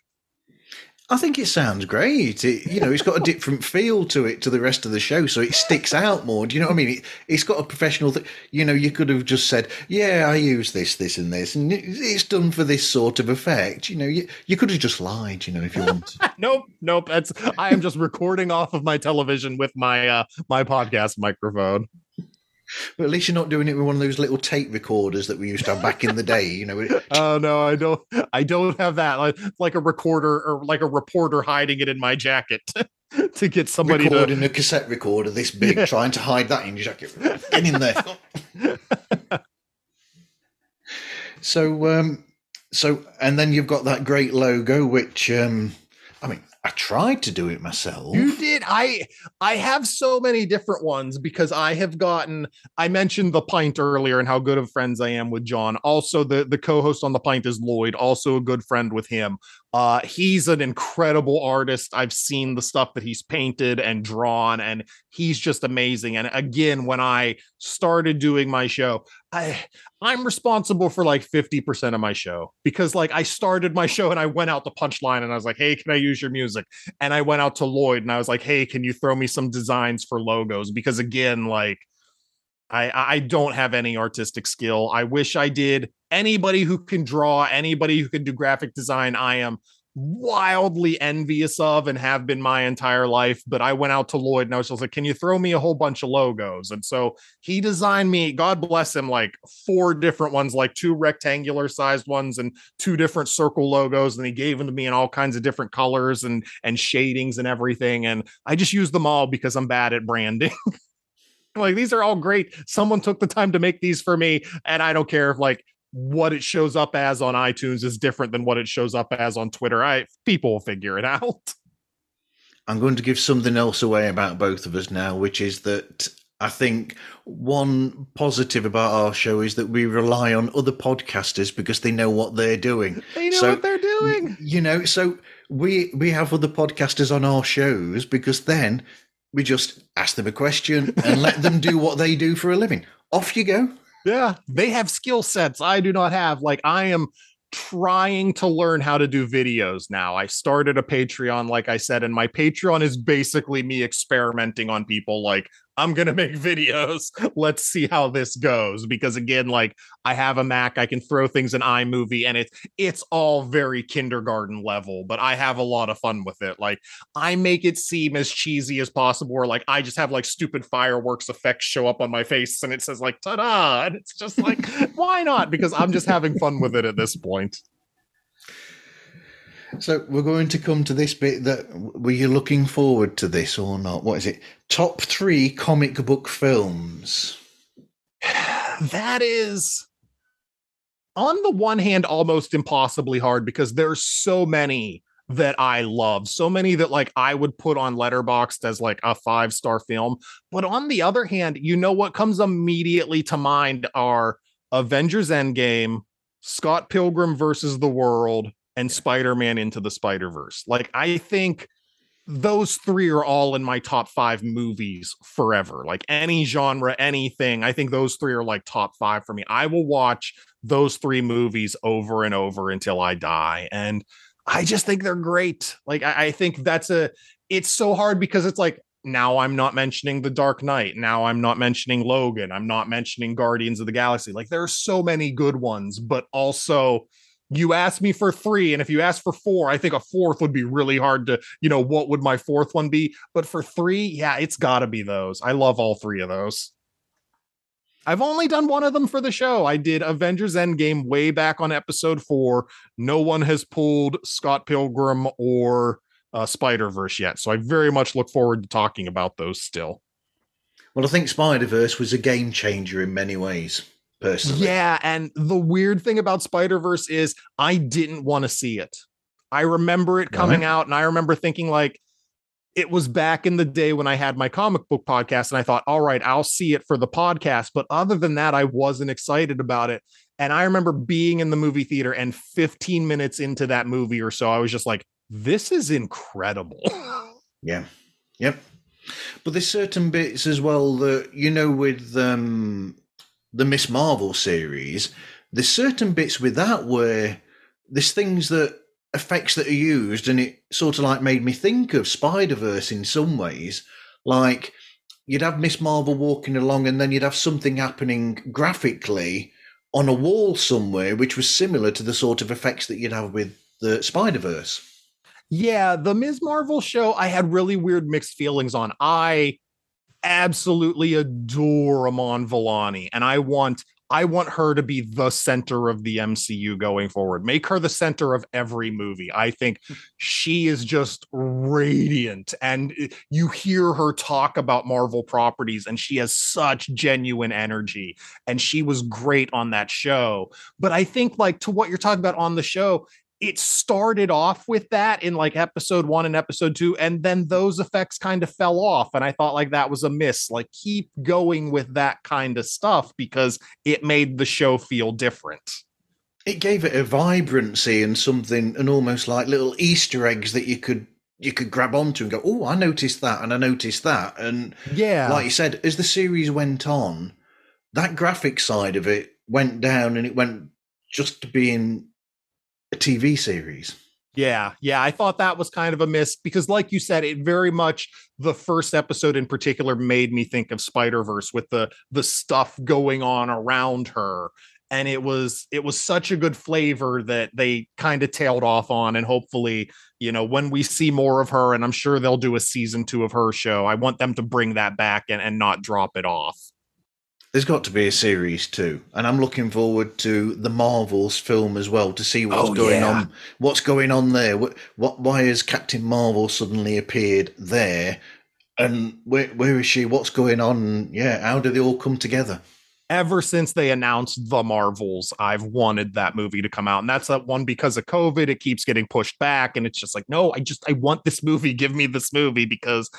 I think it sounds great. It, you know, it's got a different feel to it to the rest of the show, so it sticks out more. Do you know what I mean? It, it's got a professional. Th- you know, you could have just said, "Yeah, I use this, this, and this, and it, it's done for this sort of effect." You know, you, you could have just lied. You know, if you want. nope, nope. That's I am just recording off of my television with my uh my podcast microphone. But at least you're not doing it with one of those little tape recorders that we used to have back in the day. You know. Oh no, I don't. I don't have that. Like, like a recorder or like a reporter hiding it in my jacket to get somebody recording to. a cassette recorder this big, Yeah. trying to hide that in your jacket. Get in there. so, um, so, and then you've got that great logo, which, um, I mean, I tried to do it myself. You did. I I have so many different ones because I have gotten. I mentioned the pint earlier and how good of friends I am with John. Also, the the co-host on the pint is Lloyd, also a good friend with him. Uh, he's an incredible artist. I've seen the stuff that he's painted and drawn, and he's just amazing. And again, when I started doing my show, I I'm responsible for like 50% of my show because like I started my show and I went out to punchline and I was like, hey, can I use your music? And I went out to Lloyd and I was like, hey, can you throw me some designs for logos? Because again, like I I don't have any artistic skill. I wish I did. Anybody who can draw, anybody who can do graphic design, I am wildly envious of and have been my entire life. But I went out to Lloyd and I was just like, can you throw me a whole bunch of logos? And so he designed me, God bless him, like four different ones, like two rectangular sized ones and two different circle logos. And he gave them to me in all kinds of different colors and and shadings and everything. And I just use them all because I'm bad at branding. like these are all great. Someone took the time to make these for me. And I don't care if like what it shows up as on iTunes is different than what it shows up as on Twitter. I people will figure it out. I'm going to give something else away about both of us now, which is that I think one positive about our show is that we rely on other podcasters because they know what they're doing. They know So, what they're doing. You know, so we we have other podcasters on our shows because then we just ask them a question and let them do what they do for a living. Off you go. Yeah, they have skill sets I do not have. Like I am trying to learn how to do videos now. I started a Patreon like I said and my Patreon is basically me experimenting on people like I'm going to make videos. Let's see how this goes because again like I have a Mac, I can throw things in iMovie and it's it's all very kindergarten level, but I have a lot of fun with it. Like I make it seem as cheesy as possible or like I just have like stupid fireworks effects show up on my face and it says like ta-da and it's just like why not because I'm just having fun with it at this point. So we're going to come to this bit that were you looking forward to this or not? What is it? Top three comic book films. that is on the one hand almost impossibly hard because there's so many that I love, so many that like I would put on Letterboxd as like a five star film. But on the other hand, you know what comes immediately to mind are Avengers Endgame, Scott Pilgrim versus the World, and Spider Man Into the Spider Verse. Like I think those three are all in my top five movies forever. Like any genre, anything. I think those three are like top five for me. I will watch those three movies over and over until I die. And I just think they're great. Like I, I think that's a it's so hard because it's like now I'm not mentioning the Dark Knight. Now I'm not mentioning Logan. I'm not mentioning Guardians of the Galaxy. Like there are so many good ones, but also you asked me for three and if you asked for four i think a fourth would be really hard to you know what would my fourth one be? But for three yeah it's got to be those. I love all three of those. I've only done one of them for the show. I did avengers endgame way back on episode four. No one has pulled scott pilgrim or uh, spider verse yet so i very much look forward to talking about those still. Well, I think Spider Verse was a game changer in many ways, personally. Yeah, and the weird thing about Spider Verse is I didn't want to see it. I remember it coming out, and I remember thinking like it was back in the day when I had my comic book podcast, and I thought, all right, I'll see it for the podcast. But other than that, I wasn't excited about it. And I remember being in the movie theater, and 15 minutes into that movie or so, I was just like, this is incredible. Yeah. Yep. But there's certain bits as well that, you know, with um, the Miss Marvel series, there's certain bits with that where there's things that effects that are used, and it sort of like made me think of Spider Verse in some ways. Like you'd have Miss Marvel walking along, and then you'd have something happening graphically on a wall somewhere, which was similar to the sort of effects that you'd have with the Spider Verse. Yeah, the Ms. Marvel show, I had really weird mixed feelings on. I absolutely adore Iman Vellani, and I want I want her to be the center of the MCU going forward. Make her the center of every movie. I think she is just radiant. And eh, you hear her talk about Marvel properties, and she has such genuine energy. And she was great on that show. But I think, like, to what you're talking about on the show, it started off with that in like episode one and episode two, and then those effects kind of fell off. And I thought like that was a miss. Like keep going with that kind of stuff because it made the show feel different. It gave it a vibrancy and something, and almost like little Easter eggs that you could you could grab onto and go, oh, I noticed that, and I noticed that, and yeah, like you said, as the series went on, that graphic side of it went down, and it went just to being a TV series. Yeah, yeah, I thought that was kind of a miss because, like you said, it very much the first episode in particular made me think of Spider Verse with the the stuff going on around her, and it was it was such a good flavor that they kind of tailed off on, and hopefully, you know, when we see more of her, and I'm sure they'll do a season two of her show, I want them to bring that back and and not drop it off. There's got to be a series too, and I'm looking forward to the Marvels film as well to see what's Oh, going yeah. on. What's going on there? What, what? Why has Captain Marvel suddenly appeared there? And where where is she? What's going on? Yeah, how do they all come together? ever since they announced the Marvels, I've wanted that movie to come out. And that's that one because of COVID, it keeps getting pushed back. And it's just like, no, I just I want this movie. Give me this movie because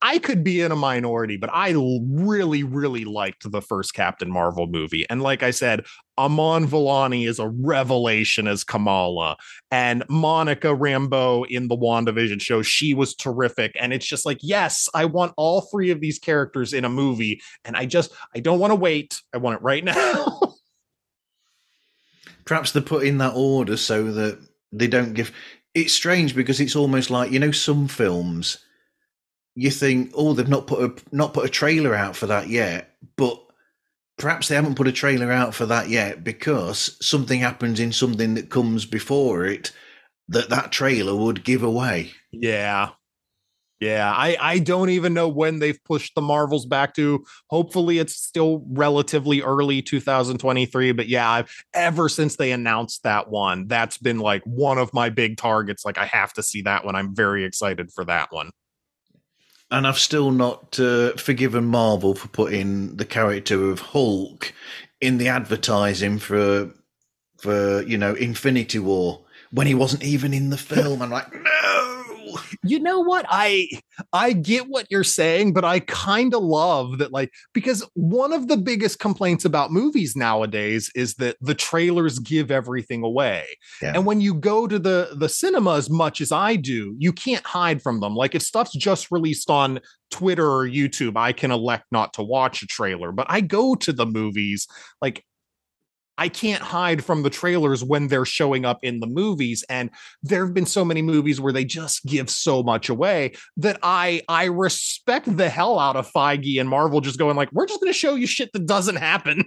I could be in a minority, but I really, really liked the first Captain Marvel movie. And like I said, Iman Vellani is a revelation as Kamala. And Monica Rambeau in the WandaVision show, she was terrific. And it's just like, yes, I want all three of these characters in a movie. And I just, I don't want to wait. I want it right now. Perhaps they put in that order so that they don't give. It's strange because it's almost like you know some films. You think, oh, they've not put a not put a trailer out for that yet, but perhaps they haven't put a trailer out for that yet because something happens in something that comes before it that that trailer would give away. Yeah. Yeah, I I don't even know when they've pushed the Marvels back to. Hopefully it's still relatively early 2023, but yeah, I've ever since they announced that one, that's been like one of my big targets like I have to see that one. I'm very excited for that one. And I've still not uh, forgiven Marvel for putting the character of Hulk in the advertising for for you know Infinity War when he wasn't even in the film. I'm like, no. You know what? I i get what you're saying but i kind of love that like because one of the biggest complaints about movies nowadays is that the trailers give everything away. Yeah. and when you go to the the cinema as much as i do you can't hide from them. Like if stuff's just released on twitter or youtube i can elect not to watch a trailer. But i go to the movies like I can't hide from the trailers when they're showing up in the movies. And there have been so many movies where they just give so much away that I I respect the hell out of Feige and Marvel just going like, we're just gonna show you shit that doesn't happen.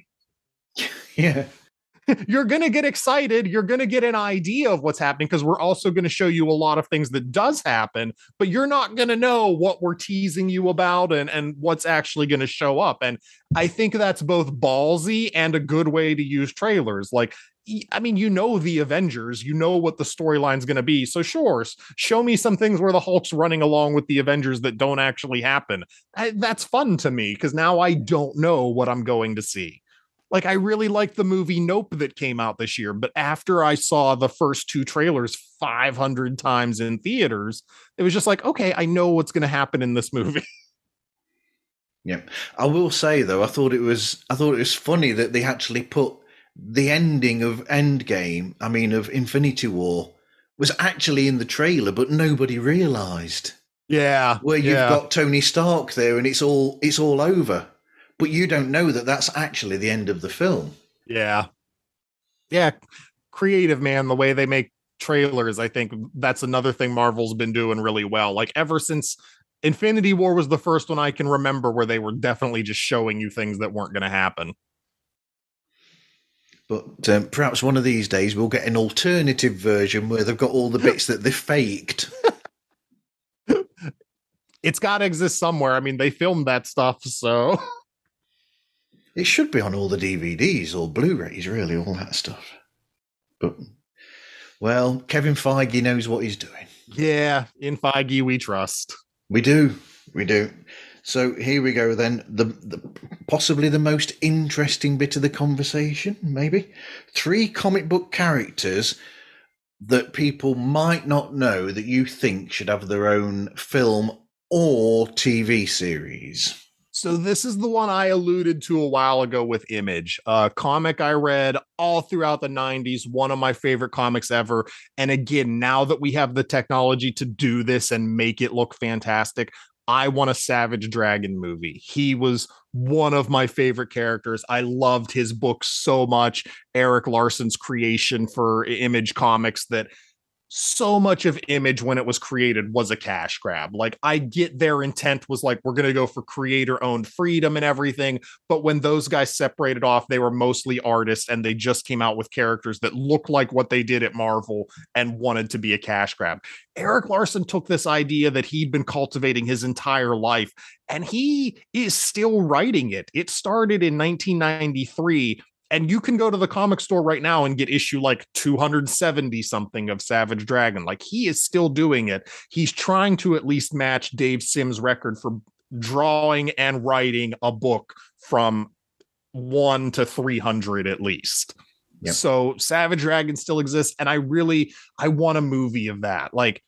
Yeah. You're gonna get excited, you're gonna get an idea of what's happening because we're also gonna show you a lot of things that does happen, but you're not gonna know what we're teasing you about and, and what's actually gonna show up. And I think that's both ballsy and a good way to use trailers. Like I mean, you know the Avengers, you know what the storyline's going to be. So sure, show me some things where the Hulk's running along with the Avengers that don't actually happen. I, that's fun to me because now I don't know what I'm going to see. Like I really liked the movie Nope that came out this year, but after I saw the first two trailers 500 times in theaters, it was just like, okay, I know what's going to happen in this movie. Yeah. I will say though, I thought it was I thought it was funny that they actually put the ending of Endgame, I mean of Infinity War, was actually in the trailer, but nobody realised. yeah. Where you've yeah. got Tony Stark there and it's all it's all over. But you don't know that that's actually the end of the film. Yeah. Yeah. Creative man, the way they make trailers, I think that's another thing Marvel's been doing really well. Like ever since Infinity War was the first one I can remember where they were definitely just showing you things that weren't going to happen. But um, perhaps one of these days we'll get an alternative version where they've got all the bits that they faked. it's got to exist somewhere. I mean, they filmed that stuff, so it should be on all the DVDs or Blu-rays, really, all that stuff. But well, Kevin Feige knows what he's doing. Yeah, in Feige we trust. We do, we do. So here we go then. The, the possibly the most interesting bit of the conversation, maybe three comic book characters that people might not know that you think should have their own film or TV series. So this is the one I alluded to a while ago with Image, a comic I read all throughout the 90s, one of my favorite comics ever. And again, now that we have the technology to do this and make it look fantastic, I want a Savage Dragon movie. He was one of my favorite characters. I loved his book so much. Erik Larsen's creation for Image Comics that so much of image when it was created was a cash grab. Like i get their intent was like we're going to go for creator owned freedom and everything but when those guys separated off they were mostly artists and they just came out with characters that looked like what they did at marvel and wanted to be a cash grab. Erik Larsen took this idea that he'd been cultivating his entire life and he is still writing it. It started in 1993 and you can go to the comic store right now and get issue like 270 something of Savage Dragon. Like he is still doing it. He's trying to at least match Dave Sim's record for drawing and writing a book from 1 to 300 at least. Yep. So Savage Dragon still exists and I really I want a movie of that. Like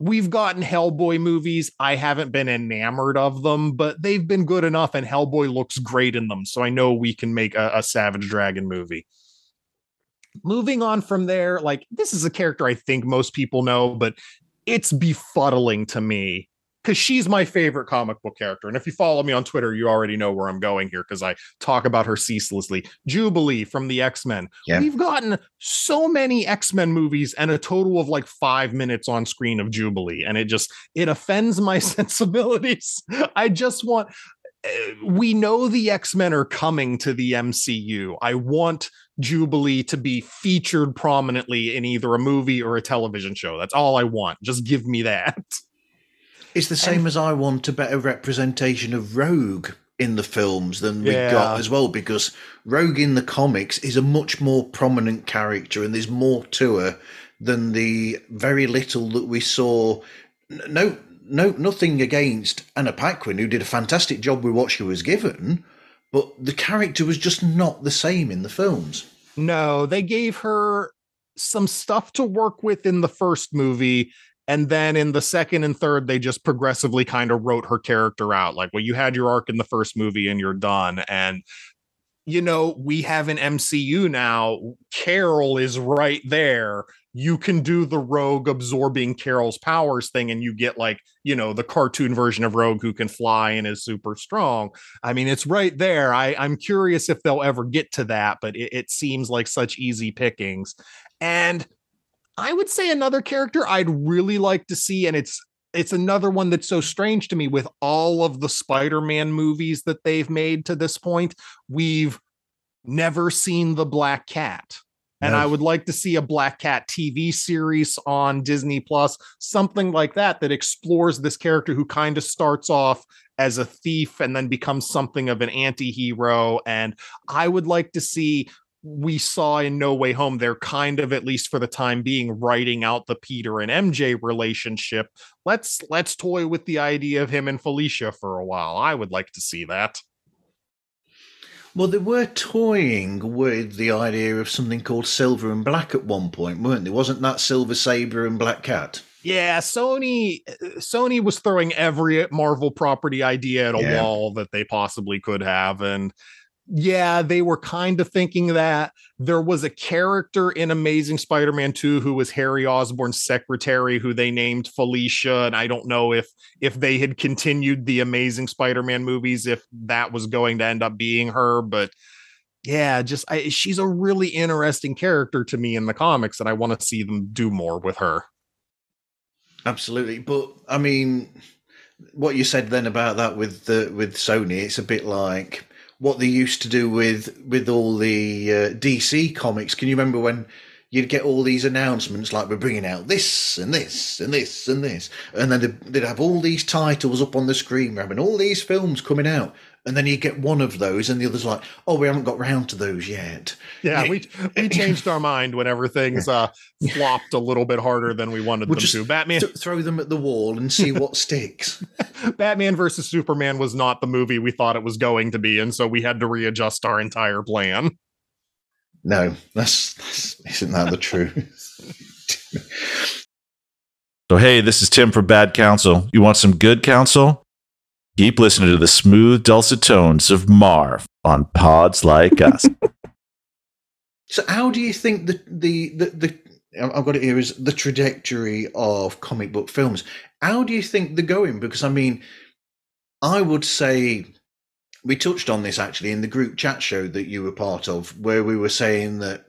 we've gotten Hellboy movies. I haven't been enamored of them, but they've been good enough, and Hellboy looks great in them. So I know we can make a, a Savage Dragon movie. Moving on from there, like this is a character I think most people know, but it's befuddling to me because she's my favorite comic book character. And if you follow me on Twitter, you already know where I'm going here because I talk about her ceaselessly. Jubilee from the X Men. Yeah. We've gotten so many X Men movies and a total of like five minutes on screen of Jubilee, and it just it offends my sensibilities. I just want. Eh, we know the X Men are coming to the MCU. I want Jubilee to be featured prominently in either a movie or a television show. That's all I want. Just give me that. It's the same and, as I want a better representation of Rogue in the films than we yeah. got as well, because Rogue in the comics is a much more prominent character and there's more to her than the very little that we saw. No, no, nothing against Anna Paquin, who did a fantastic job with what she was given, but the character was just not the same in the films. No, they gave her some stuff to work with in the first movie and then in the second and third, they just progressively kind of wrote her character out. Like, well, you had your arc in the first movie and you're done. And, you know, we have an MCU now. Carol is right there. You can do the rogue absorbing Carol's powers thing, and you get like, you know, the cartoon version of Rogue who can fly and is super strong. I mean, it's right there. I, I'm curious if they'll ever get to that, but it, it seems like such easy pickings. And I would say another character I'd really like to see, and it's it's another one that's so strange to me with all of the Spider-Man movies that they've made to this point. We've never seen the Black Cat. And no. I would like to see a Black Cat TV series on Disney Plus, something like that, that explores this character who kind of starts off as a thief and then becomes something of an anti hero. And I would like to see we saw in No Way Home, they're kind of, at least for the time being, writing out the Peter and MJ relationship. Let's let's toy with the idea of him and Felicia for a while. I would like to see that. Well, they were toying with the idea of something called Silver and Black at one point, weren't they? Wasn't that Silver Sable and Black Cat? Yeah, Sony Sony was throwing every Marvel property idea at a yeah. wall that they possibly could have and yeah, they were kind of thinking that there was a character in Amazing Spider-Man 2 who was Harry Osborn's secretary who they named Felicia and I don't know if if they had continued the Amazing Spider-Man movies if that was going to end up being her but yeah, just I, she's a really interesting character to me in the comics, and I want to see them do more with her. Absolutely, but I mean, what you said then about that with the with Sony, it's a bit like what they used to do with with all the uh, DC comics. Can you remember when you'd get all these announcements like we're bringing out this and this and this and this, and then they'd, they'd have all these titles up on the screen, we're having all these films coming out, and then you get one of those, and the other's like, "Oh, we haven't got round to those yet." Yeah, we we changed our mind whenever things uh, flopped a little bit harder than we wanted We'll them just to. Batman, Th- throw them at the wall and see what sticks. Batman versus Superman was not the movie we thought it was going to be, and so we had to readjust our entire plan. No, that's, that's isn't that the truth? So, hey, this is Tim from Bad Counsel. You want some good counsel? Keep listening to the smooth, dulcet tones of Marv on Pods Like Us. So, how do you think the the the, the I've got it here is the trajectory of comic book films. How do you think they're going? Because I mean, I would say we touched on this actually in the group chat show that you were part of, where we were saying that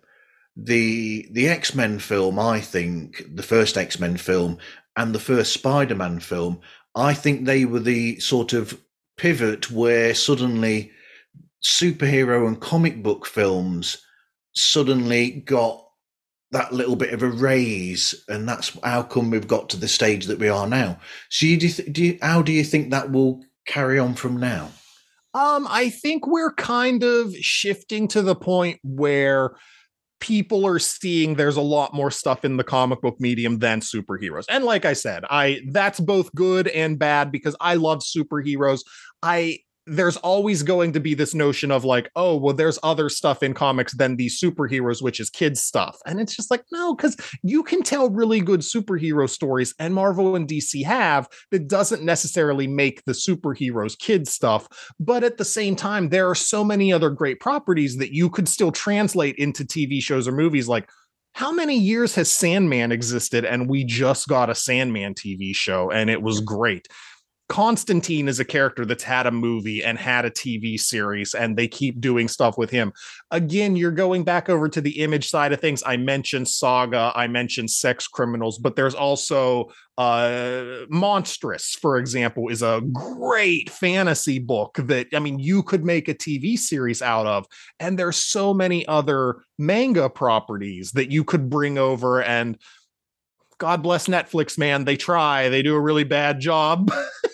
the the X Men film, I think the first X Men film and the first Spider Man film, I think they were the sort of pivot where suddenly superhero and comic book films suddenly got that little bit of a raise, and that's how come we've got to the stage that we are now. So, you, do, th- do you, how do you think that will carry on from now? Um, I think we're kind of shifting to the point where people are seeing there's a lot more stuff in the comic book medium than superheroes. And like I said, I that's both good and bad because I love superheroes. I there's always going to be this notion of like, oh, well, there's other stuff in comics than these superheroes, which is kids stuff. And it's just like, no, because you can tell really good superhero stories, and Marvel and DC have that doesn't necessarily make the superheroes kid stuff. But at the same time, there are so many other great properties that you could still translate into TV shows or movies like how many years has Sandman existed and we just got a Sandman TV show and it was great. Constantine is a character that's had a movie and had a TV series, and they keep doing stuff with him. Again, you're going back over to the image side of things. I mentioned Saga, I mentioned Sex Criminals, but there's also uh, Monstress, for example, is a great fantasy book that, I mean, you could make a TV series out of. And there's so many other manga properties that you could bring over and God bless Netflix, man. They try. They do a really bad job.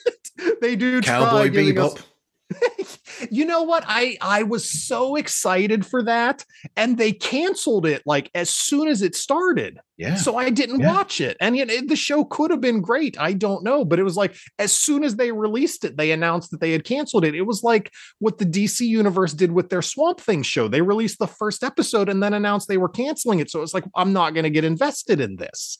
they do Cowboy try us- Bebop. you know what? I I was so excited for that, and they canceled it like as soon as it started. Yeah. So I didn't Yeah. watch it, and yet it- the show could have been great. I don't know, but it was like as soon as they released it, they announced that they had canceled it. It was like what the DC universe did with their Swamp Thing show. They released the first episode and then announced they were canceling it. So it's like I'm not going to get invested in this.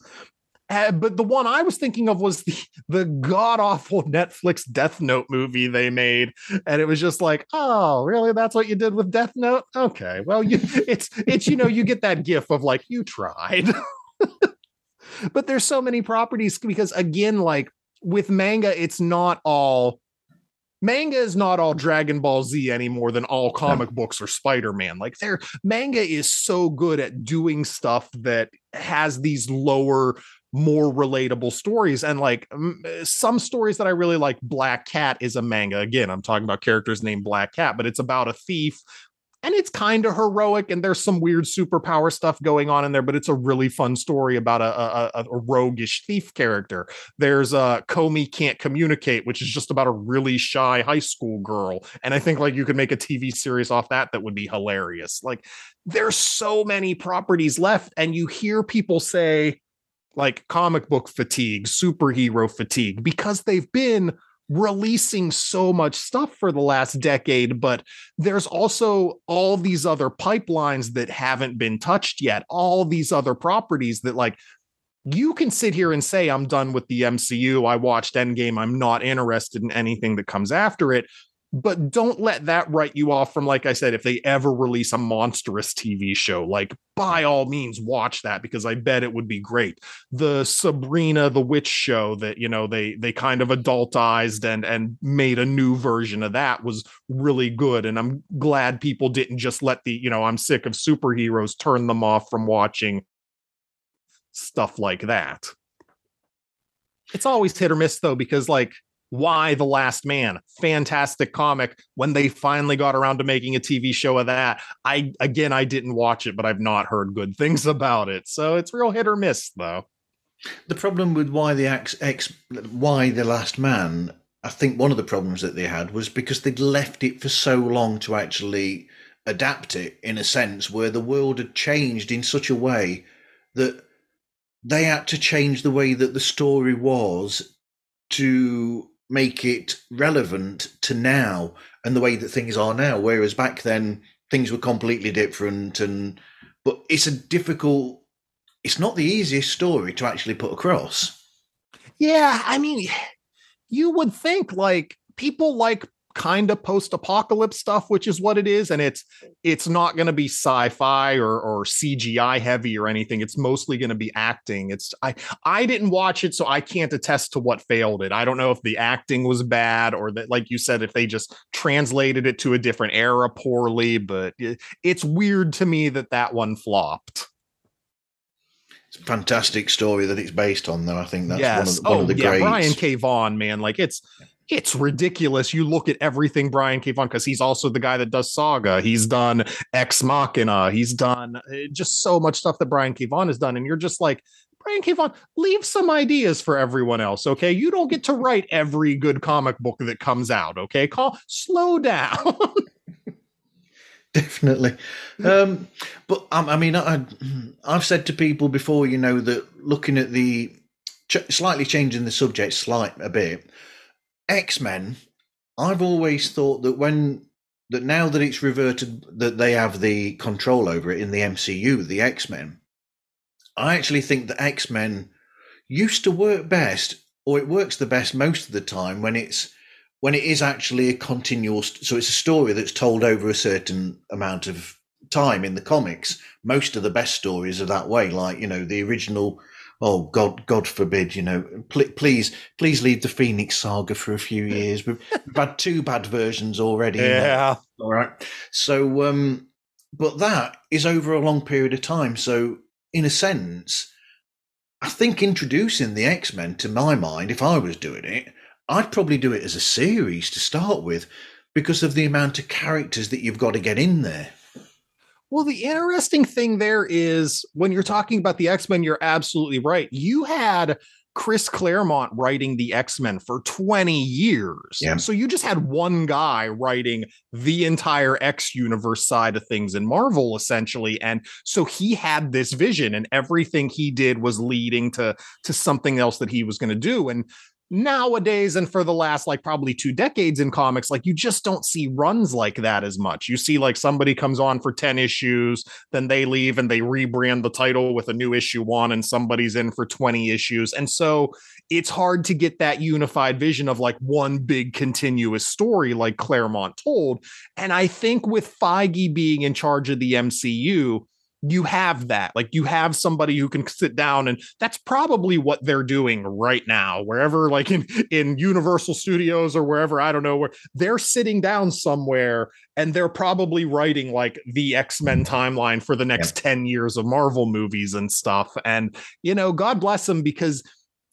Uh, but the one I was thinking of was the, the god awful Netflix Death Note movie they made, and it was just like, oh, really? That's what you did with Death Note? Okay, well, you it's it's you know you get that gif of like you tried, but there's so many properties because again, like with manga, it's not all manga is not all Dragon Ball Z any more than all comic books or Spider Man. Like their manga is so good at doing stuff that has these lower more relatable stories and like m- some stories that i really like black cat is a manga. Again i'm talking about characters named black cat but it's about a thief and it's kind of heroic and there's some weird superpower stuff going on in there but it's a really fun story about a, a, a- a roguish thief character. There's uh Komi Can't Communicate which is just about a really shy high school girl and i think like you could make a tv series off that that would be hilarious. Like there's so many properties left and you hear people say like comic book fatigue superhero fatigue because they've been releasing so much stuff for the last decade but there's also all these other pipelines that haven't been touched yet all these other properties that like you can sit here and say i'm done with the mcu i watched endgame. I'm not interested in anything that comes after it but don't let that write you off from like i said if they ever release a Monstress tv show like by all means watch that because i bet it would be great. The sabrina the witch show that you know they they kind of adultized and and made a new version of that was really good and i'm glad people didn't just let the you know i'm sick of superheroes turn them off from watching stuff like that. It's always hit or miss though because like Y the last man? Fantastic comic. When they finally got around to making a tv show of that i again i didn't watch it but i've not heard good things about it. So it's real hit or miss though. The problem with why the X, X Y the Last Man, I think one of the problems that they had was because they'd left it for so long to actually adapt it in a sense where the world had changed in such a way that they had to change the way that the story was to make it relevant to now and the way that things are now whereas back then things were completely different and but it's a difficult it's not the easiest story to actually put across. Yeah i mean you would think like people like kind of post-apocalypse stuff which is what it is and it's it's not going to be sci-fi or or cgi heavy or anything. It's mostly going to be acting. It's i i didn't watch it so i can't attest to what failed it. I don't know if the acting was bad or that like you said if they just translated it to a different era poorly but it, it's weird to me that that one flopped. It's a fantastic story that it's based on though. I think that's yes. one of the, one oh, of the yeah, greats. Brian K. Vaughan, man, like it's it's ridiculous. You look at everything Brian K. Vaughan because he's also the guy that does Saga. He's done Ex Machina. He's done uh, just so much stuff that Brian K. Vaughan has done, and you're just like. Brian K. Vaughan, leave some ideas for everyone else, okay? You don't get to write every good comic book that comes out, okay? Call slow down. definitely um but um, i mean I, i've said to people before you know that looking at the ch- slightly changing the subject slight a bit x-men i've always thought that when that now that it's reverted that they have the control over it in the mcu the x-men i actually think that x-men used to work best or it works the best most of the time when it's when it is actually a continual so it's a story that's told over a certain amount of time in the comics. Most of the best stories are that way like you know the original oh god god forbid you know pl- please please leave the phoenix saga for a few years we've, we've had two bad versions already know. all right so um but that is over a long period of time so in a sense i think introducing the x-men to my mind if i was doing it I'd probably do it as a series to start with because of the amount of characters that you've got to get in there. Well, the interesting thing there is when you're talking about the X Men, you're absolutely right. You had Chris Claremont writing the X Men for 20 years. Yeah. So you just had one guy writing the entire X universe side of things in Marvel, essentially. And so he had this vision, and everything he did was leading to, to something else that he was going to do. And nowadays and for the last like probably two decades in comics like you just don't see runs like that as much. You see like somebody comes on for 10 issues then they leave and they rebrand the title with a new issue one and somebody's in for 20 issues. And so it's hard to get that unified vision of like one big continuous story like claremont told. And i think with feige being in charge of the mcu you have that like you have somebody who can sit down and that's probably what they're doing right now wherever like in in universal studios or wherever i don't know where they're sitting down somewhere and they're probably writing like the x-men timeline for the next 10 years of marvel movies and stuff and you know god bless them because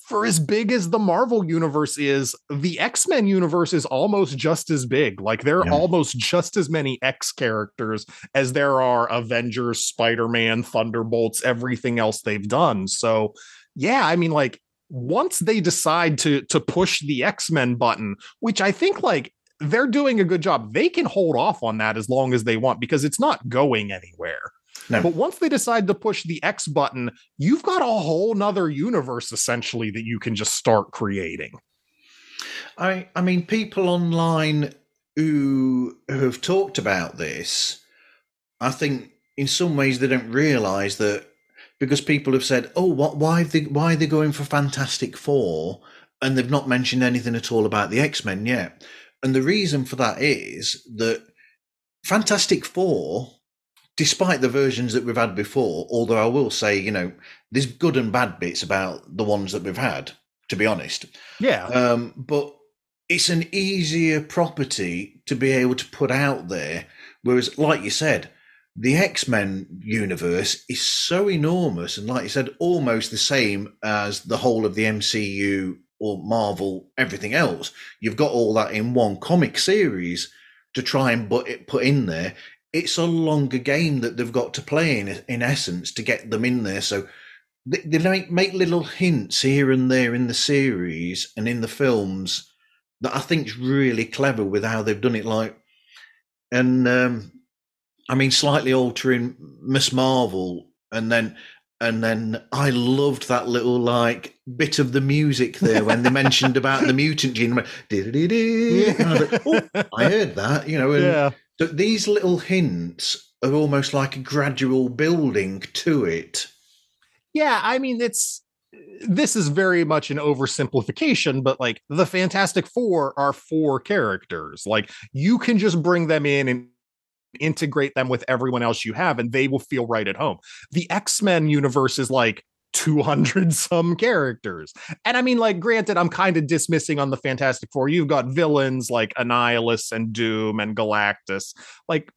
for as big as the Marvel universe is, the X Men universe is almost just as big. Like there are Yeah. almost just as many X characters as there are Avengers, Spider Man, Thunderbolts, everything else they've done. So, yeah, I mean, like once they decide to to push the X Men button, which I think like they're doing a good job, they can hold off on that as long as they want because it's not going anywhere. No. But once they decide to push the X button, you've got a whole nother universe essentially that you can just start creating. I I mean people online who who have talked about this, I think in some ways they don't realise that because people have said, "Oh, what? Why they? Why are they going for Fantastic Four? And they've not mentioned anything at all about the X Men yet. and the reason for that is that Fantastic Four, despite the versions that we've had before, although I will say, you know, there's good and bad bits about the ones that we've had, to be honest. Yeah. Um, but it's an easier property to be able to put out there. Whereas, like you said, the X Men universe is so enormous, and like you said, almost the same as the whole of the MCU or Marvel, everything else. You've got all that in one comic series to try and put it put in there. It's a longer game that they've got to play in, in essence, to get them in there. So they, they make, make little hints here and there in the series and in the films that I think's really clever with how they've done it. Like, and um, I mean, slightly altering Miss Marvel, and then and then I loved that little like bit of the music there when they mentioned about the mutant gene. I like, oh, I heard that, you know. And yeah. So these little hints are almost like a gradual building to it. Yeah, I mean it's this is very much an oversimplification, but like the Fantastic Four are four characters. Like you can just bring them in and integrate them with everyone else you have, and they will feel right at home. The X Men universe is like 200 some characters. And I mean, like, granted, I'm kind of dismissing on the Fantastic Four. You've got villains like Annihilus and Doom and Galactus. Like,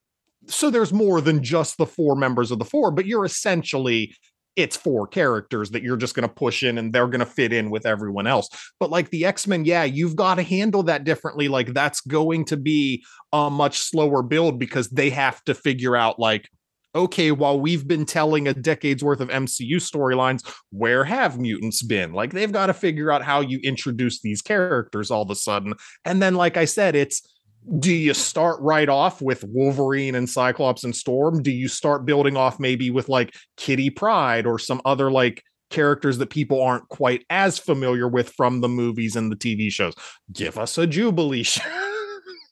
so there's more than just the four members of the four, but you're essentially it's four characters that you're just going to push in and they're going to fit in with everyone else. But like the X-Men, yeah, you've got to handle that differently. Like that's going to be a much slower build because they have to figure out like okay, while we've been telling a decade's worth of MCU storylines, where have mutants been? Like they've got to figure out how you introduce these characters all of a sudden. And then like I said, it's do you start right off with Wolverine and Cyclops and Storm? Do you start building off maybe with like Kitty Pryde or some other like characters that people aren't quite as familiar with from the movies and the TV shows? Give us a Jubilee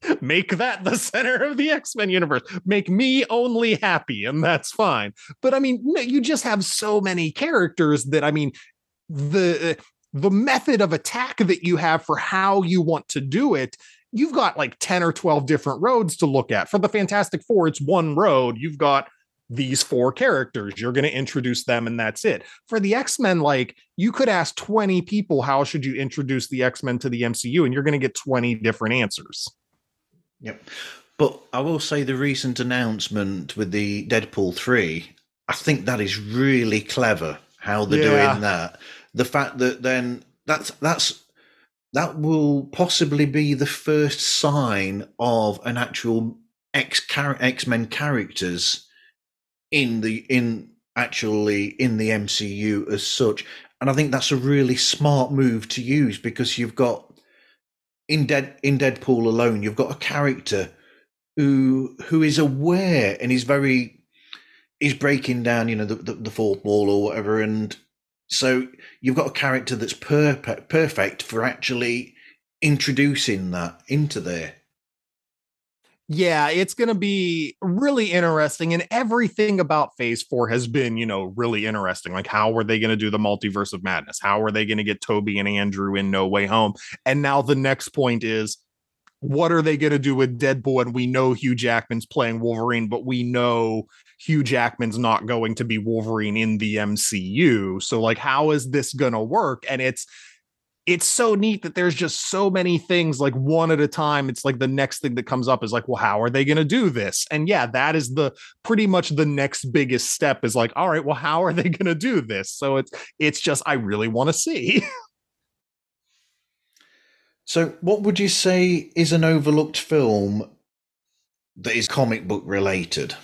Make that the center of the X Men universe. Make me only happy, and that's fine. But I mean, you just have so many characters that I mean, the uh, the method of attack that you have for how you want to do it you've got like 10 or 12 different roads to look at. For the Fantastic Four, it's one road. You've got these four characters. You're going to introduce them and that's it. For the X-Men, like you could ask 20 people, how should you introduce the X-Men to the MCU? And you're going to get 20 different answers. Yep. But I will say the recent announcement with the Deadpool 3, I think that is really clever how they're yeah. doing that. The fact that then that's that's that will possibly be the first sign of an actual X X Men characters in the in actually in the MCU as such. And I think that's a really smart move to use because you've got in Dead in Deadpool alone, you've got a character who who is aware and is very is breaking down, you know, the, the, the fourth wall or whatever, and so you've got a character that's per- perfect for actually introducing that into there. Yeah, it's going to be really interesting. And everything about phase four has been, you know, really interesting. Like, how are they going to do the multiverse of madness? How are they going to get Tobey and Andrew in No Way Home? And now the next point is what are they going to do with Deadpool? And we know Hugh Jackman's playing Wolverine, but we know Hugh Jackman's not going to be Wolverine in the MCU. So like how is this going to work? And it's it's so neat that there's just so many things like one at a time. It's like the next thing that comes up is like well how are they going to do this? And yeah that is the pretty much the next biggest step is like all right well how are they going to do this? So it's it's just i really want to see. So what would you say is an overlooked film that is comic book related?